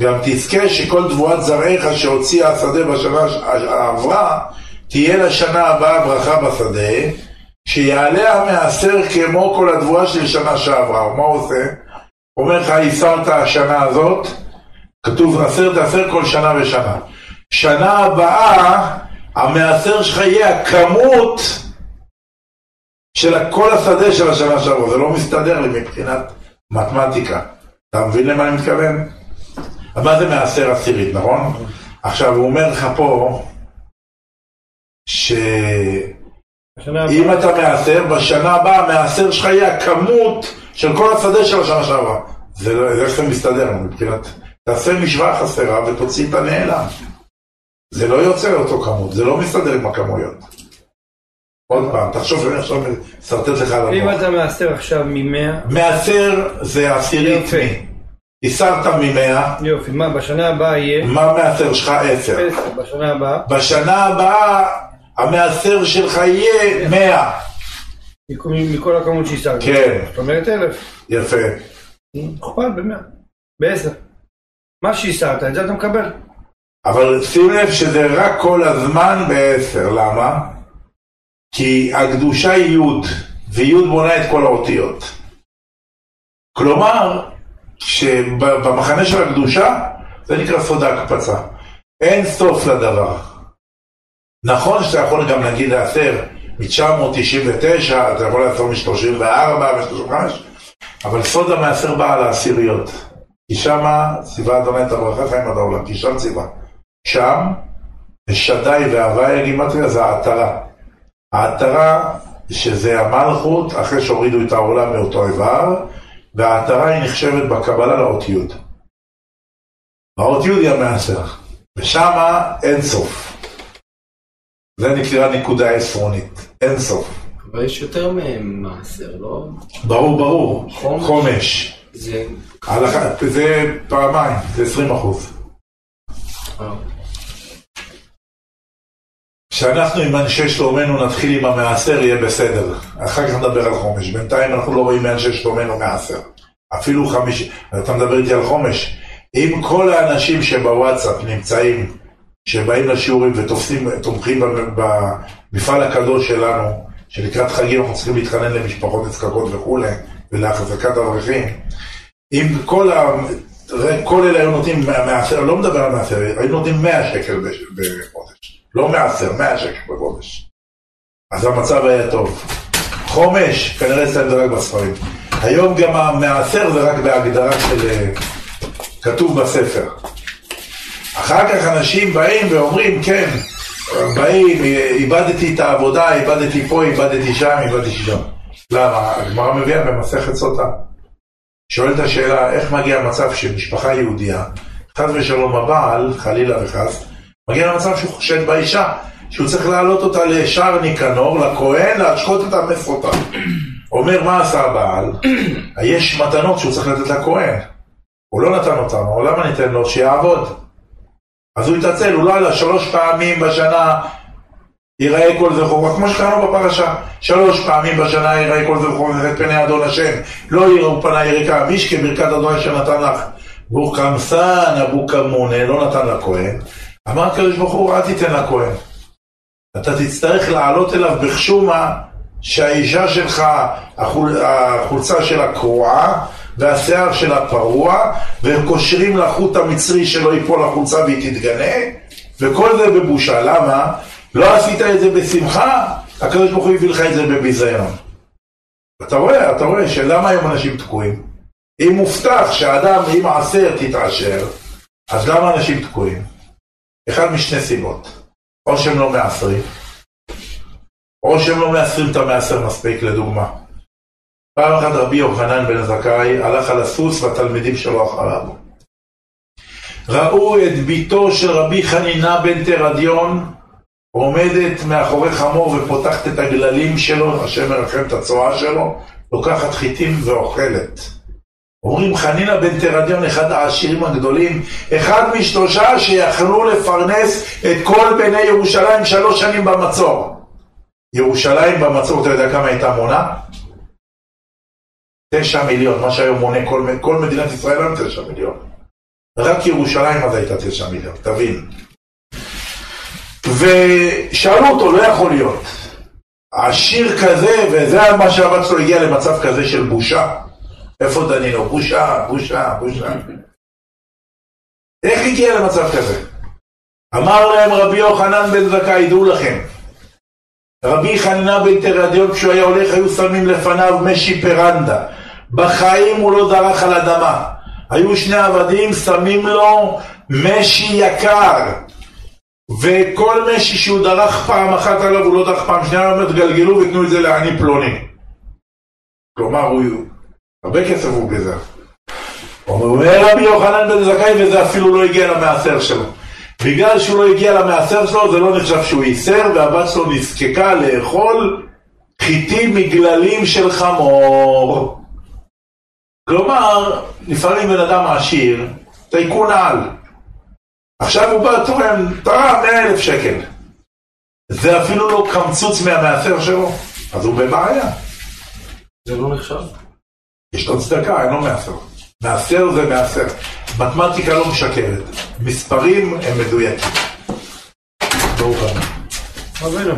Speaker 1: גם תזכה שכל תבואת זרעיך שהוציאה השדה בשנה שעברה, תהיה לשנה הבאה ברכה בשדה, שיעלה המעשר כמו כל התבואה של שנה שעברה. מה הוא עושה? אומר לך, ייסרת השנה הזאת, כתוב עשר תעשר כל שנה ושנה. שנה הבאה, המעשר שלך יהיה הכמות של כל השדה של השנה שעברה. זה לא מסתדר לי מבחינת מתמטיקה. אתה מבין למה אני מתכוון? מה זה מעשר עשירית, נכון? עכשיו, הוא אומר לך פה, שאם אתה מעשר, בשנה הבאה המעשר שלך יהיה הכמות של כל השדה של השנה שעברה. זה לא, איך זה מסתדר מבחינת... תעשה משוואה חסרה ותוציא את הנעלם. זה לא יוצא אותו כמות, זה לא מסתדר עם הכמויות. עוד פעם, תחשוב שאני עכשיו מסרטט לך על המוח.
Speaker 2: אם אתה מעשר עכשיו ממאה...
Speaker 1: מעשר זה עשירית מי. הסרת ממאה.
Speaker 2: יופי, מה בשנה הבאה יהיה?
Speaker 1: מה מעשר שלך? עשר.
Speaker 2: בשנה הבאה?
Speaker 1: בשנה הבאה המעשר שלך יהיה מאה.
Speaker 2: מכל הכמות שהשגת.
Speaker 1: כן.
Speaker 2: זאת אומרת אלף.
Speaker 1: יפה.
Speaker 2: הוכפל במאה. בעשר. מה שהסרת, את זה אתה מקבל.
Speaker 1: אבל שים לב שזה רק כל הזמן בעשר, למה? כי הקדושה היא י' וי' בונה את כל האותיות. כלומר, שבמחנה של הקדושה, זה נקרא סוד ההקפצה. אין סוף לדבר. נכון שאתה יכול גם להגיד לעשר מ-999, אתה יכול לעשות מ-34 ו-35, אבל סוד המעשר בא על העשיריות. כי שמה ציווה אדוני את הברכה חיים עד העולם, כי שם ציווה. שם, שדי והוואי הגימטריה זה העטרה. העטרה, שזה המלכות, אחרי שהורידו את העולם מאותו איבר, והעטרה היא נחשבת בקבלה לאות י'. האות י' היא המעשר, ושמה אין סוף. זה נקרא נקודה עשרונית, אין סוף.
Speaker 3: אבל יש יותר ממעשר, לא?
Speaker 1: ברור, ברור.
Speaker 3: חומש.
Speaker 1: חומש.
Speaker 3: זה...
Speaker 1: הלכה, זה פעמיים, זה 20 אחוז.
Speaker 3: אה.
Speaker 1: כשאנחנו עם אנשי שלומנו נתחיל עם המעשר יהיה בסדר, אחר כך נדבר על חומש, בינתיים אנחנו לא רואים מאנשי שלומנו מעשר, אפילו חמישי, אתה מדבר איתי על חומש, אם כל האנשים שבוואטסאפ נמצאים, שבאים לשיעורים ותומכים במפעל הקדוש שלנו, שלקראת חגים אנחנו צריכים להתחנן למשפחות נזקקות וכולי, ולהחזקת אברכים, אם כל, ה... כל אלה היו נותנים לא מדבר על מעשר, היו נותנים 100 שקל בחודש. לא מעשר, מאה שקל בחודש. אז המצב היה טוב. חומש, כנראה אצלם זה רק בספרים. היום גם המעשר זה רק בהגדרה של... אה, כתוב בספר. אחר כך אנשים באים ואומרים, כן, באים, איבדתי את העבודה, איבדתי פה, איבדתי שם, איבדתי שם. למה? הגמרא מביאה במסכת סוטה. שואלת השאלה, איך מגיע המצב שמשפחה יהודייה, חס ושלום הבעל, חלילה וחס, מגיע למצב שהוא חושד באישה, שהוא צריך להעלות אותה לשער ניקנור, לכהן, להשקות אותה מפרוטה. אומר, מה עשה הבעל? יש מתנות שהוא צריך לתת לכהן. הוא לא נתן אותן, אבל למה ניתן לו? שיעבוד. אז הוא התעצל, הוא לא עלה שלוש פעמים בשנה ייראה כל זכור, כמו שקראנו בפרשה, שלוש פעמים בשנה ייראה כל זכור ואת פני אדון השם, לא יראו פניי יריקה, מישכי ברכת אדון אשר נתן לך, ברוך קמסן אבו כמונה, לא נתן לכהן, אמר הקדוש ברוך הוא, אל תיתן לכהן. אתה תצטרך לעלות אליו בחשומה שהאישה שלך, החול, החולצה שלה קרועה והשיער שלה פרוע והם קושרים לחוט המצרי שלא ייפול החולצה והיא תתגנה וכל זה בבושה. למה? לא עשית את זה בשמחה, הקדוש ברוך הוא הביא לך את זה בביזיון. אתה רואה, אתה רואה שלמה היום אנשים תקועים? אם מובטח שאדם עם מעשר תתעשר, אז למה אנשים תקועים? אחד משתי סיבות, או שהם לא מעשרים, או שהם לא מאסרים את המאסר מספיק, לדוגמה. פעם אחת רבי יוחנן בן זכאי הלך על הסוס והתלמידים שלו אחריו. ראו את ביתו של רבי חנינה בן תרדיון עומדת מאחורי חמור ופותחת את הגללים שלו, השם מרחם את הצואה שלו, לוקחת חיטים ואוכלת. אומרים חנינה בן תרדיון, אחד העשירים הגדולים, אחד משלושה שיכלו לפרנס את כל בני ירושלים שלוש שנים במצור. ירושלים במצור, אתה יודע כמה הייתה מונה? תשע מיליון, מה שהיום מונה כל, כל מדינת ישראל היום תשע מיליון. רק ירושלים אז הייתה תשע מיליון, תבין. ושאלו אותו, לא יכול להיות. עשיר כזה, וזה מה שהבת שלו הגיע למצב כזה של בושה. איפה דנינו? בושה, בושה, בושה. איך הגיע למצב כזה? אמר להם רבי יוחנן בן זכאי, דעו לכם, רבי חנינה בן תרדיון כשהוא היה הולך היו שמים לפניו משי פרנדה בחיים הוא לא דרך על אדמה היו שני עבדים שמים לו משי יקר וכל משי שהוא דרך פעם אחת עליו הוא לא דרך פעם שנייה, הוא אומר תגלגלו ותנו את זה לעני פלוני כלומר הוא הרבה כסף הוא גזר. אומר רבי יוחנן בן זכאי וזה אפילו לא הגיע למעשר שלו. בגלל שהוא לא הגיע למעשר שלו זה לא נחשב שהוא ייסר והבת שלו נזקקה לאכול חיטים מגללים של חמור. כלומר לפעמים בן אדם עשיר טייקון על. עכשיו הוא בא תורם תרם 100 אלף שקל. זה אפילו לא קמצוץ מהמעשר שלו אז הוא בבעיה.
Speaker 3: זה לא נחשב.
Speaker 1: יש לו צדקה, אין לו מעשר. מעשר זה מעשר. מתמטיקה לא משקרת. מספרים הם מדויקים. ברוך.
Speaker 2: רבנו,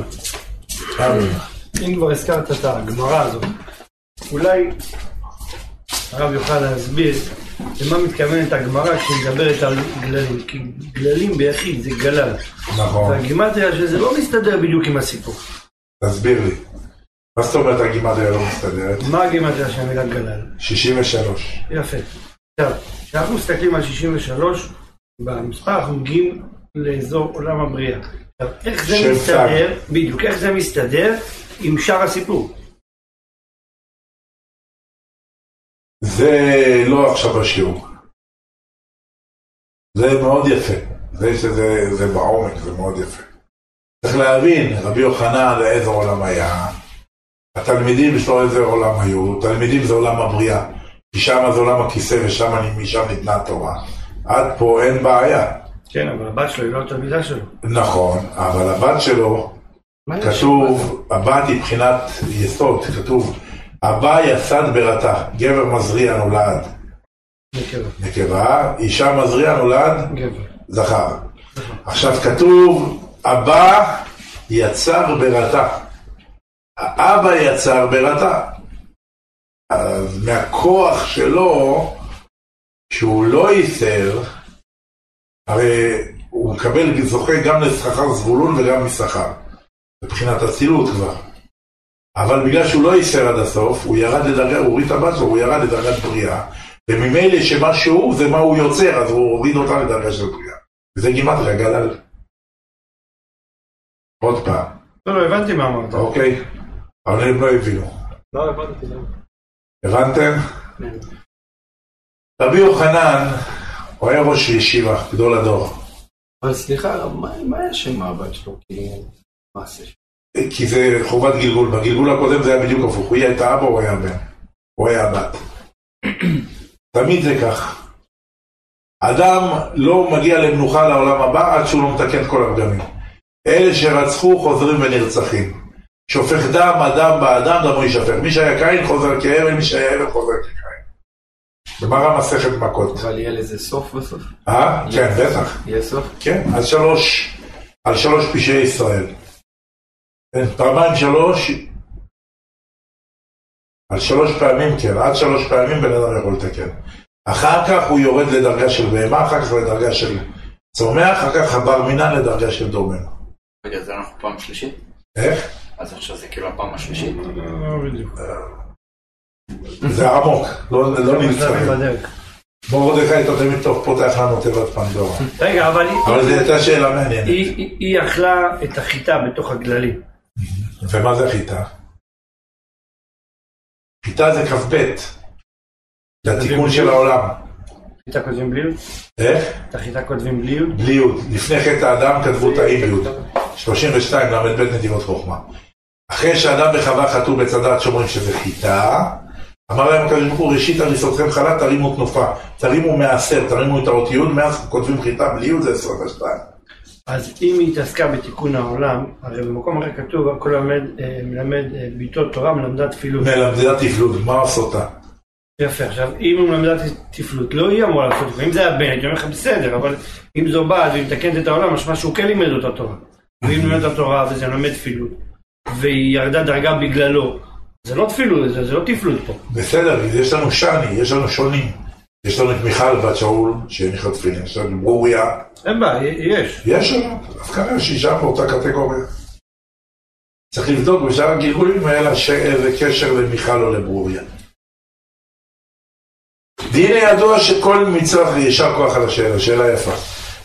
Speaker 2: אם כבר הזכרת את הגמרא הזאת, אולי הרב יוכל להסביר למה מתכוונת הגמרא כשהיא מדברת על גללים. כי גללים ביחיד זה גלל.
Speaker 1: נכון.
Speaker 2: והגימטריה של זה לא מסתדר בדיוק עם הסיפור.
Speaker 1: תסביר לי. מה זאת אומרת הגימטריה לא מסתדרת?
Speaker 2: מה הגימטריה של המילה גלל?
Speaker 1: 63.
Speaker 2: יפה. עכשיו, כשאנחנו מסתכלים על 63, במספר אנחנו מגיעים לאזור עולם הבריאה. עכשיו, איך זה מסתדר, בדיוק, איך זה מסתדר עם שאר הסיפור?
Speaker 1: זה לא עכשיו השיעור. זה מאוד יפה. זה שזה זה בעומק, זה מאוד יפה. צריך להבין, רבי יוחנן לאיזה עולם היה. התלמידים שלו איזה עולם היו. תלמידים זה עולם הבריאה. כי שם זה עולם הכיסא ושם משם ניתנה התורה. עד פה אין בעיה.
Speaker 2: כן, אבל הבת שלו היא לא התלמידה שלו.
Speaker 1: נכון, אבל הבת שלו, כתוב, הבת היא בחינת יסוד, כתוב, הבא יסד ברתה, גבר מזריע נולד
Speaker 2: נקבה.
Speaker 1: נקבה, אישה מזריע נולד
Speaker 2: גבר.
Speaker 1: זכר. עכשיו כתוב, הבא יצר ברתה. האבא יצר ברתה. אז מהכוח שלו, שהוא לא ייסר, הרי הוא מקבל, זוכה גם לשכר זבולון וגם משכר. מבחינת אצילות כבר. אבל בגלל שהוא לא ייסר עד הסוף, הוא ירד לדרגה, הוא הוריד את הבת שלו, הוא ירד לדרגת בריאה, וממילא שמה שהוא זה מה הוא יוצר, אז הוא הוריד אותה לדרגה של בריאה. וזה גימטריה, גלל. עוד פעם,
Speaker 2: לא, לא, הבנתי מה אמרת.
Speaker 1: אוקיי? אבל הם לא הבינו.
Speaker 3: לא הבנתי למה.
Speaker 1: הבנתם? רבי יוחנן, הוא היה ראש ישיבה, גדול הדור.
Speaker 3: אבל סליחה, מה היה שם הבת שלו?
Speaker 1: כי זה חובת גלגול, בגלגול הקודם זה היה בדיוק הפוך, הוא היה את האבא, הוא היה הבן, הוא היה הבת. תמיד זה כך. אדם לא מגיע למנוחה לעולם הבא עד שהוא לא מתקן כל הפגמים. אלה שרצחו חוזרים ונרצחים. שופך דם, הדם באדם, דמו יישפך. מי שהיה קין חוזר כאבן, מי שהיה אבן חוזר כקין. גמרא מסכת מכות.
Speaker 3: אבל יהיה לזה סוף בסוף?
Speaker 1: אה? כן, בטח.
Speaker 3: יהיה סוף?
Speaker 1: כן, על שלוש, על שלוש פשעי ישראל. כן, פעמיים שלוש, על שלוש פעמים כן, עד שלוש פעמים בן אדם יכול לתקן. אחר כך הוא יורד לדרגה של בהמה, אחר כך לדרגה של צומח, אחר כך הבר מינן לדרגה של דומן.
Speaker 4: רגע, זה אנחנו פעם שלישית?
Speaker 1: איך?
Speaker 4: אז עכשיו זה כאילו הפעם השלישית?
Speaker 2: לא, בדיוק.
Speaker 1: זה עמוק, לא, לא.
Speaker 2: בדרך.
Speaker 1: בוא מרדכי, אתה תמיד טוב פותח לנו תיבת פנדורה.
Speaker 2: רגע, אבל היא-
Speaker 1: אבל זו הייתה שאלה מעניינת.
Speaker 2: היא- אכלה את החיטה בתוך הגללים.
Speaker 1: ומה זה החיטה? חיטה זה כ"ב. זה התיקון של העולם.
Speaker 2: חיטה כותבים בלי יוד?
Speaker 1: איך?
Speaker 2: את החיטה כותבים בלי יוד?
Speaker 1: בלי יוד. לפני חטא האדם כתבו את האי ביוד. 32 ל"ב נתיבות חוכמה. אחרי שאדם וחווה חטאו בצד דעת שאומרים שזה חיטה, אמר להם הקדוש ברוך הוא, ראשית הריסותכם חלה תרימו תנופה, תרימו מעשר, תרימו את האות יוד, מאז כותבים חיטה בלי יוד זה 22.
Speaker 2: אז אם היא התעסקה בתיקון העולם, הרי במקום אחר כתוב, הכל מלמד, אה, מלמד אה, ביתו תורה מלמדה תפילות.
Speaker 1: מלמדה תפלות, מה עשותה?
Speaker 2: יפה, עכשיו, אם הוא מלמדה תפלות, לא היא אמורה לעשות את זה. אם זה היה בן, הייתי אומר לך בסדר, אבל אם זו בת והיא מתקנת את העולם, משמע שהוא כן לימד אותה תורה. ואם לימד את התורה וזה מלמד תפילות, והיא ירדה דרגה בגללו, זה לא תפילות, זה, זה לא תפלות פה.
Speaker 1: בסדר, יש לנו שני, יש לנו שונים. יש לנו את מיכל בת שאול, שהניחה תפילין, יש לנו ברוריה,
Speaker 2: אין בעיה, יש.
Speaker 1: יש לנו, אז כנראה שאישה באותה קטגוריה. צריך לבדוק בשאר הגלגולים היה לה איזה קשר למיכל או לברוריה. דין ידוע שכל מצווה, יישר כוח על השאלה, שאלה יפה.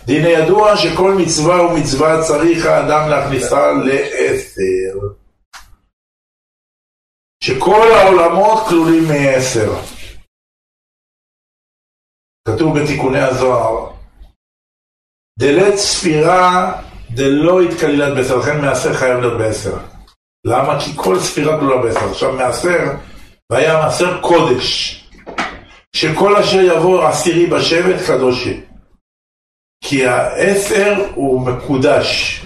Speaker 1: דין ידוע שכל מצווה ומצווה צריך האדם להכניסה לעשר. שכל העולמות כלולים מעשר. כתוב בתיקוני הזוהר, דלת ספירה דלא התקלילת בעשר, לכן מעשר חייב להיות בעשר. למה? כי כל ספירה כלולה בעשר. עכשיו מעשר, והיה מעשר קודש, שכל אשר יבוא עשירי בשבט קדוש יהיה. כי העשר הוא מקודש.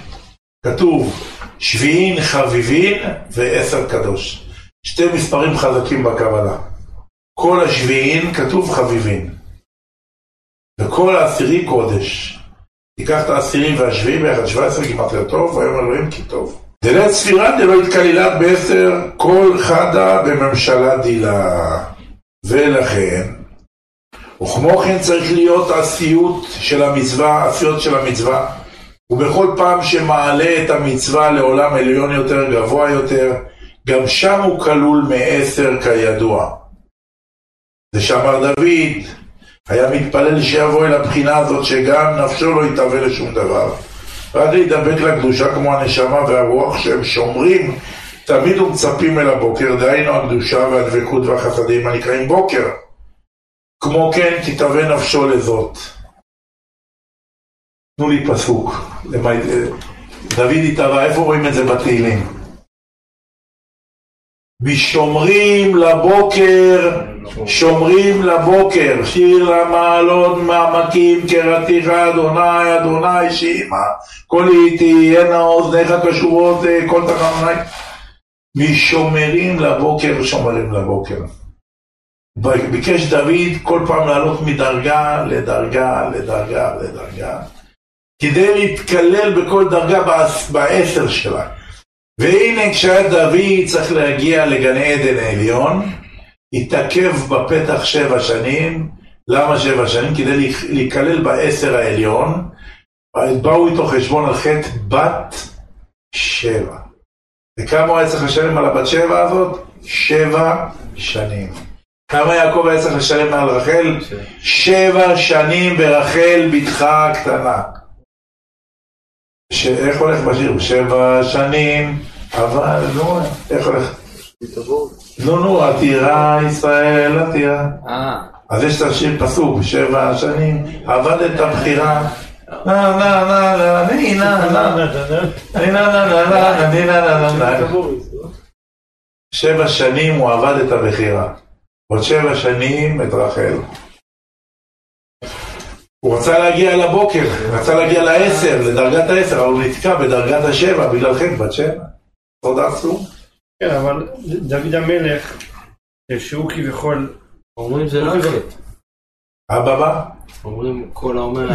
Speaker 1: כתוב שביעין חביבין ועשר קדוש. שתי מספרים חזקים בקבלה. כל השביעין כתוב חביבין. וכל העשירי קודש. תיקח את העשירי והשביעי ביחד, 17 גימטריה טוב, ויאמר אלוהים כי טוב. דלת ספירה דלא התקלילת בעשר, כל חדה בממשלה דילה. ולכן, וכמו כן צריך להיות עשיות של המצווה, עשיות של המצווה, ובכל פעם שמעלה את המצווה לעולם עליון יותר, גבוה יותר, גם שם הוא כלול מעשר כידוע. זה שאמר דוד, היה מתפלל שיבוא אל הבחינה הזאת שגם נפשו לא יתהווה לשום דבר. רק להידבק לקדושה כמו הנשמה והרוח שהם שומרים תמיד ומצפים אל הבוקר, דהיינו הקדושה והדבקות והחסדים הנקראים בוקר. כמו כן תתהווה נפשו לזאת. תנו לי פסוק. דוד התהווה, איפה רואים את זה בתהילים? משומרים לבוקר, שומרים לבוקר, שיר למעלות מעמקים קראתיך אדוני אדוני שימה, קולי תהיינה אוזניך קשובות כל תחנוני. משומרים לבוקר, שומרים לבוקר. ביקש דוד כל פעם לעלות מדרגה לדרגה לדרגה לדרגה כדי להתקלל בכל דרגה בעשר שלה. והנה כשהיה דוד צריך להגיע לגן עדן העליון, התעכב בפתח שבע שנים, למה שבע שנים? כדי להיכלל בעשר העליון, באו איתו חשבון על חטא בת שבע. וכמה הוא היה צריך לשלם על הבת שבע הזאת? שבע שנים. כמה יעקב היה צריך לשלם על רחל? שבע שנים ברחל בתך הקטנה. איך הולך בשיר? שבע שנים, אבל נו, איך הולך? נו נו, עתירה ישראל עתירה. אז יש את השיר פסוק, שבע שנים, עבדת בחירה. נה נה נה נה נה נה נה נה נה נה נה שבע שנים הוא עבד את הבחירה. עוד שבע שנים את רחל. הוא רצה להגיע לבוקר, רצה להגיע לעשר, לדרגת העשר, אבל הוא נתקע בדרגת השבע בגלל חטא בת שבע. עוד עצום.
Speaker 2: כן, אבל דוד המלך, שהוא כביכול...
Speaker 3: אומרים זה לא חטא.
Speaker 1: אבא בא?
Speaker 3: אומרים כל האומר...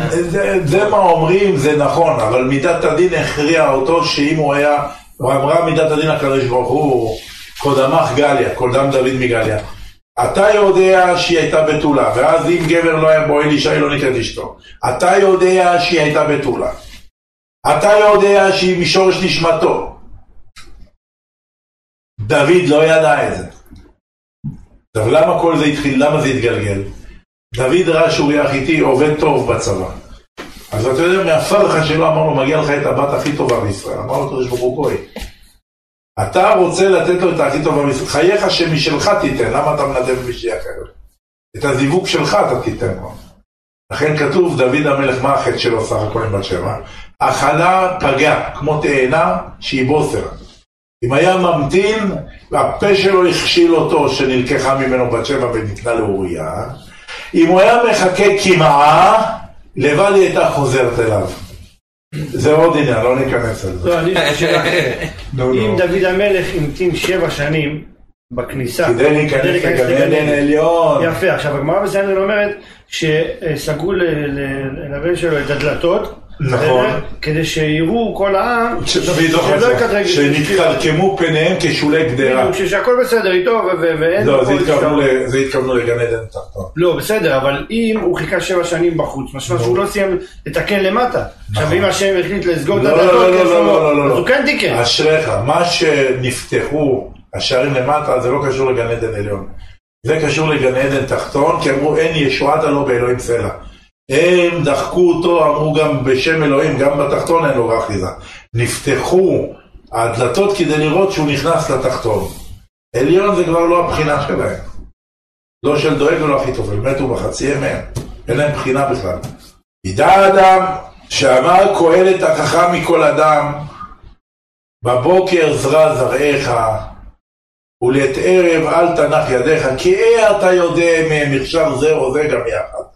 Speaker 1: זה מה אומרים, זה נכון, אבל מידת הדין הכריע אותו שאם הוא היה, אמרה מידת הדין הקדוש ברוך הוא, קודמך גליה, קודם דוד מגליה. אתה יודע שהיא הייתה בתולה, ואז אם גבר לא היה בועל אישה, היא לא נקראת אשתו. אתה יודע שהיא הייתה בתולה. אתה יודע שהיא משורש נשמתו. דוד לא ידע את זה. עכשיו למה כל זה התחיל? למה זה התגלגל? דוד ראה שאוריה החיתי עובד טוב בצבא. אז אתה יודע, מהפרחה שלו אמר לו, מגיע לך את הבת הכי טובה בישראל. אמר לו, הקדוש ברוך הוא, בואי. אתה רוצה לתת לו את הכי טוב במשחק, חייך שמשלך תיתן, למה אתה מנדב מישהי אחר? את הזיווג שלך אתה תיתן לו. לכן כתוב, דוד המלך, מה החטא שלו סך הכל עם בת שבע? הכלה פגע, כמו תאנה שהיא בוסר. אם היה ממתין, והפה שלו הכשיל אותו שנלקחה ממנו בת שבע וניתנה לאוריה, אם הוא היה מחכה קמעה, לבד היא הייתה חוזרת אליו. זה עוד עניין, לא ניכנס לזה.
Speaker 2: לא, שאלה אחרת.
Speaker 1: נו,
Speaker 2: אם. דוד המלך המתין שבע שנים בכניסה,
Speaker 1: כדי להיכנס לגן עדן העליון.
Speaker 2: יפה, עכשיו הגמרא בסנדרין אומרת שסגרו לבן שלו את הדלתות,
Speaker 1: נכון.
Speaker 2: כדי שיראו כל העם,
Speaker 1: שנתקרקמו פניהם כשולי גדרה.
Speaker 2: שהכל בסדר איתו ואין
Speaker 1: לא, זה התכוונו לגן עדן תחתון.
Speaker 2: לא, בסדר, אבל אם הוא חיכה שבע שנים בחוץ, משמע שהוא לא סיים לתקן למטה. עכשיו, אם השם החליט לסגור את
Speaker 1: נכון. לא,
Speaker 2: הדלתות,
Speaker 1: לא,
Speaker 2: יש
Speaker 1: לא,
Speaker 2: לו-
Speaker 1: לא, לא, לא,
Speaker 2: אז
Speaker 1: לא.
Speaker 2: הוא כן תיקן.
Speaker 1: אשריך, מה שנפתחו השערים למטה זה לא קשור לגן עדן עליון. זה קשור לגן עדן תחתון, כי אמרו אין ישועתה לו באלוהים סלע. הם דחקו אותו, אמרו גם בשם אלוהים, גם בתחתון אין לו אחיזה. נפתחו הדלתות כדי לראות שהוא נכנס לתחתון. עליון זה כבר לא הבחינה שלהם. לא של דואג ולא אחיתופל, מתו בחצי ימיהם. אין להם בחינה בכלל. ידע אדם שאמר קהלת החכם מכל אדם, בבוקר זרע זרעך, ולעת ערב אל תנח ידיך, כי אה אתה יודע ממכשר זה או זה גם יחד.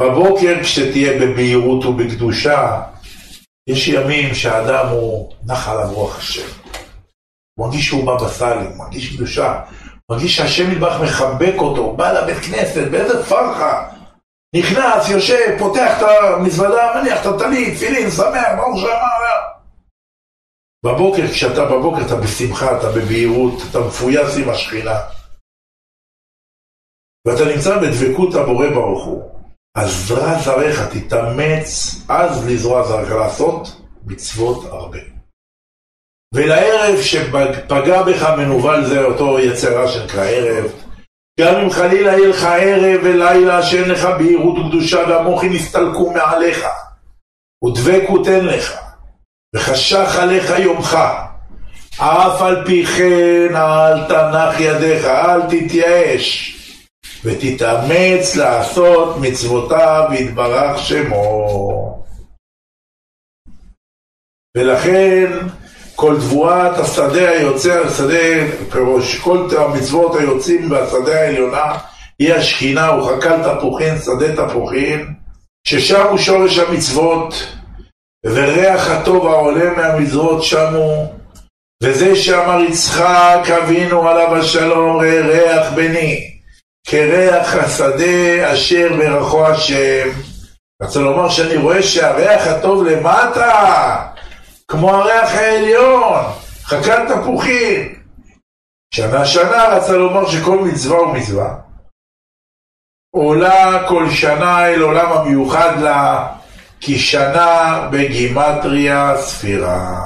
Speaker 1: בבוקר כשתהיה בבהירות ובקדושה, יש ימים שהאדם הוא נח עליו רוח השם. הוא מרגיש שהוא בא בסלים, הוא מרגיש קדושה, הוא מרגיש שהשם יתברך מחבק אותו, בא לבית כנסת, באיזה פרחה. נכנס, יושב, פותח את המזוודה, מניח את הטלית, תפילין, שמח, ברוך שאמר. בבוקר, כשאתה בבוקר, אתה בשמחה, אתה בבהירות, אתה מפויס עם השכינה. ואתה נמצא בדבקות הבורא ברוך הוא. זרע זרעך, תתאמץ אז לזרוע זרעך, לעשות מצוות הרבה. ולערב שפגע בך מנוול זה אותו יצרה שנקרא ערב, גם אם חלילה יהיה לך ערב ולילה שאין לך בהירות וקדושה והמוחים יסתלקו מעליך, ודבקות אין לך, וחשך עליך יומך, אף על פי כן אל תנח ידיך, אל תתייאש, ותתאמץ לעשות מצוותיו יתברך שמו. ולכן כל תבואת השדה היוצא על שדה, פירוש כל המצוות היוצאים בשדה העליונה היא השכינה, הוא חקל תפוחין, שדה תפוחין, ששם הוא שורש המצוות, וריח הטוב העולה מהמזרות שמו, וזה שאמר יצחק אבינו עליו השלום, ריח בני, כריח השדה אשר ברכו השם. רוצה לומר שאני רואה שהריח הטוב למטה, כמו הריח העליון, חכת תפוחים. שנה שנה רצה לומר שכל מצווה הוא מצווה. עולה כל שנה אל עולם המיוחד לה, כי שנה בגימטריה ספירה.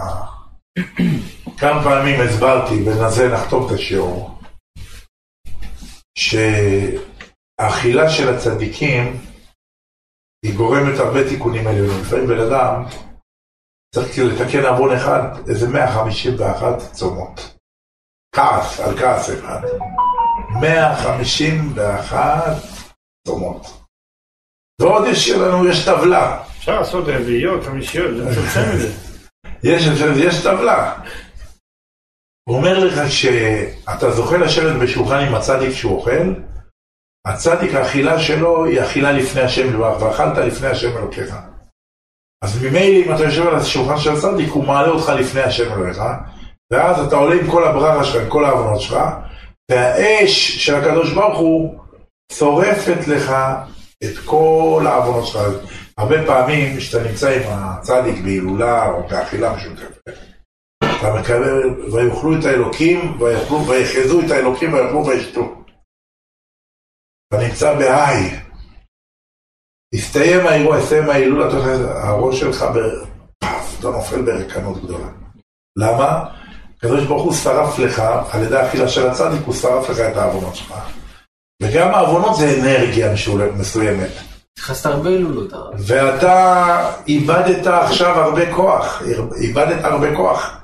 Speaker 1: כמה פעמים הסברתי, ונזה נחתום את השיעור, שהאכילה של הצדיקים היא גורמת הרבה תיקונים עליונים. לפעמים בן אדם צריך כאילו לתקן עוון אחד, איזה 151 צומות. כעס, על כעס אחד. 151 צומות. ועוד יש לנו, יש טבלה.
Speaker 2: אפשר לעשות רביעיות, חמישיות, זה מצמצם את זה.
Speaker 1: יש, יש טבלה. הוא אומר לך שאתה זוכה לשבת בשולחן עם הצדיק שהוא אוכל, הצדיק האכילה שלו היא אכילה לפני השם יתברך, ואכלת לפני השם אלוקיך. אז ממילא אם אתה יושב על השולחן של הצדיק, הוא מעלה אותך לפני השם אלוהיך, ואז אתה עולה עם כל הבררה שלך, עם כל העוונות שלך, והאש של הקדוש ברוך הוא שורפת לך את כל העוונות שלך. הרבה פעמים כשאתה נמצא עם הצדיק בהילולה או באכילה משותפת, ויאכלו את האלוקים, ויחזו את האלוקים, ויאכלו וישתו. אתה נמצא בהיי. הסתיים האירוע, הסתיים ההילולה, אתה יודע, הראש שלך, פאף, אתה נופל ברקנות גדולה. למה? הקדוש ברוך הוא שרף לך, על ידי האכילה של הצדיק, הוא שרף לך את העוונות שלך. וגם העוונות זה אנרגיה מסוימת.
Speaker 3: נכנסת הרבה הילולות.
Speaker 1: ואתה איבדת עכשיו הרבה כוח, איבדת הרבה כוח.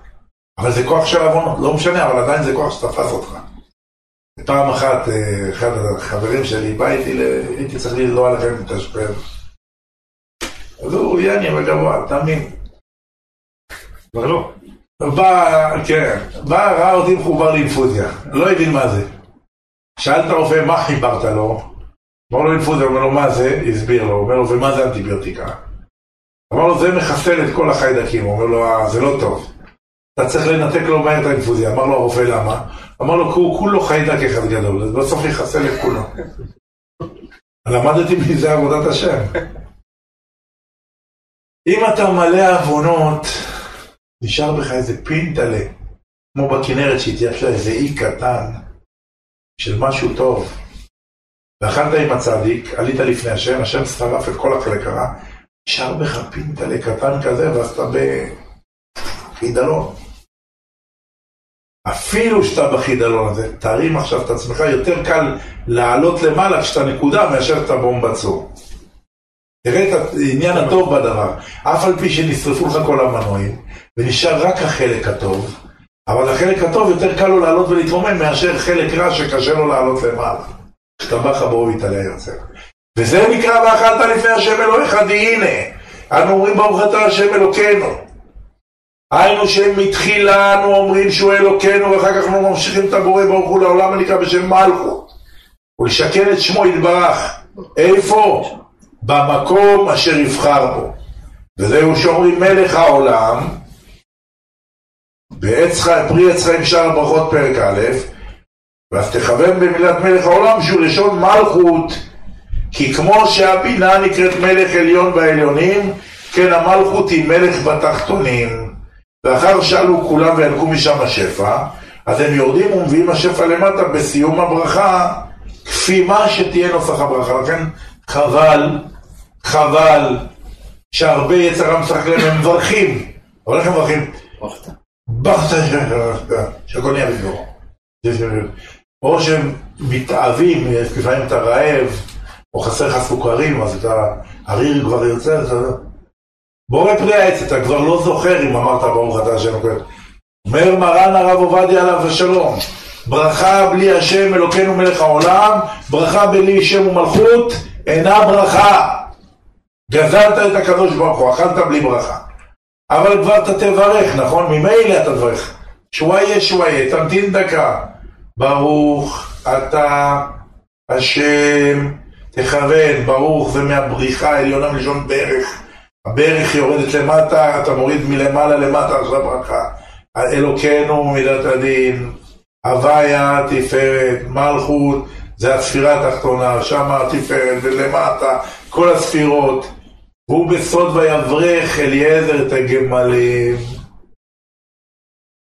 Speaker 1: אבל זה כוח של עוונות, לא משנה, אבל עדיין זה כוח שתפס אותך. פעם אחת, אה, אחד החברים שלי בא איתי, הייתי צריך ללוע עליכם להתאשפז. אז הוא יעני בגבוה, תאמין.
Speaker 2: כבר לא.
Speaker 1: בא, כן, בא, ראה אותי מחובר לאינפוזיה, לא הבין מה זה. שאל את הרופא, מה חיברת לו? אמר לו אינפוזיה, אומר לו, מה זה? הסביר לו, אומר לו, ומה זה אנטיביוטיקה? אמר לו, זה מחסל את כל החיידקים, אומר לו, "אה, זה לא טוב. אתה צריך לנתק לו מהר את האינפוזיה. אמר לו הרופא, למה? אמר לו, הוא כולו חיידק אחד גדול, אז בסוף יחסל את כולו. למדתי מזה עבודת השם. אם אתה מלא עוונות, נשאר בך איזה פינטלה, כמו בכנרת שהתייבשה איזה אי קטן של משהו טוב. ואכלת עם הצדיק, עלית לפני השם, השם שרף את כל החלק הרע, נשאר בך פינטלה קטן כזה, ואז אתה בחידלון. אפילו שאתה בחידלון הזה, תרים עכשיו את עצמך, יותר קל לעלות למעלה כשאתה נקודה מאשר כשאתה בומבצור. תראה את העניין הטוב בדבר, אף על פי שנשרפו לך כל המנועים, ונשאר רק החלק הטוב, אבל החלק הטוב יותר קל לו לעלות ולהתרומם מאשר חלק רע שקשה לו לעלות למעלה. כשאתה בא חברו ויתעלה יוצא. וזה נקרא ואכלת לפני השם אלוהיך, הנה, אנו אומרים ברוך אתה השם אלוקינו. היינו שמתחילה אנו אומרים שהוא אלוקינו, ואחר כך אנחנו ממשיכים את הבורא ברוך הוא לעולם הנקרא בשם מלכות. ולשכן את שמו יתברך. איפה? במקום אשר יבחר בו. וזהו שאומרים מלך העולם, בעץ חיים, פרי עץ חיים שאר הברכות פרק א', ואז תכוון במילת מלך העולם שהוא לשון מלכות, כי כמו שהבינה נקראת מלך עליון בעליונים, כן המלכות היא מלך בתחתונים. ואחר שאלו כולם וינקו משם השפע, אז הם יורדים ומביאים השפע למטה בסיום הברכה, כפי מה שתהיה נוסח הברכה. לכן חבל, חבל, שהרבה יצר משחק להם, הם מברכים. אבל איך הם מברכים? בכת שהכל נהיה בגבורו. או שהם מתאהבים, לפעמים אתה רעב, או חסר לך סוכרים, אז אתה, הריר כבר יוצא, בורא פרי העץ, אתה כבר לא זוכר אם אמרת ברוך אתה השם אלוקינו. אומר מרן הרב עובדיה עליו השלום, ברכה בלי השם אלוקינו מלך העולם, ברכה בלי שם ומלכות, אינה ברכה. גזלת את הקדוש ברוך הוא, אכלת בלי ברכה. אבל כבר אתה תברך, נכון? ממילא אתה תברך. שוואיה שוואיה, תמתין דקה. ברוך אתה השם תכוון, ברוך זה מהבריחה העליונה מלשון ברך. הברך יורדת למטה, אתה מוריד מלמעלה למטה, עכשיו ברכה. אלוקינו מידת הדין, הוויה תפארת, מלכות, זה הספירה התחתונה, שם התפארת ולמטה, כל הספירות. והוא בסוד ויברך אליעזר את הגמלים.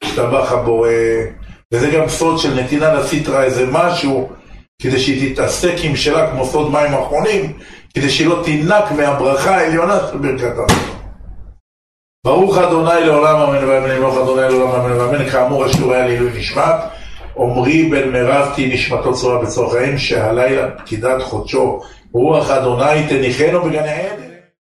Speaker 1: השתבח הבורא, וזה גם סוד של נתינה לסיטרה איזה משהו, כדי שהיא תתעסק עם שלה כמו סוד מים אחרונים, כדי שהיא לא תינק מהברכה העליונה של ברכת המזון. ברוך אדוני לעולם אמן ואמן, ברוך אדוני לעולם אמן ואמן, כאמור השיעור היה לעילוי נשמת. עמרי בן מירב תהי נשמתו צורה בצורך חיים, שהלילה פקידת חודשו, רוח אדוני תניחנו בגן העדן.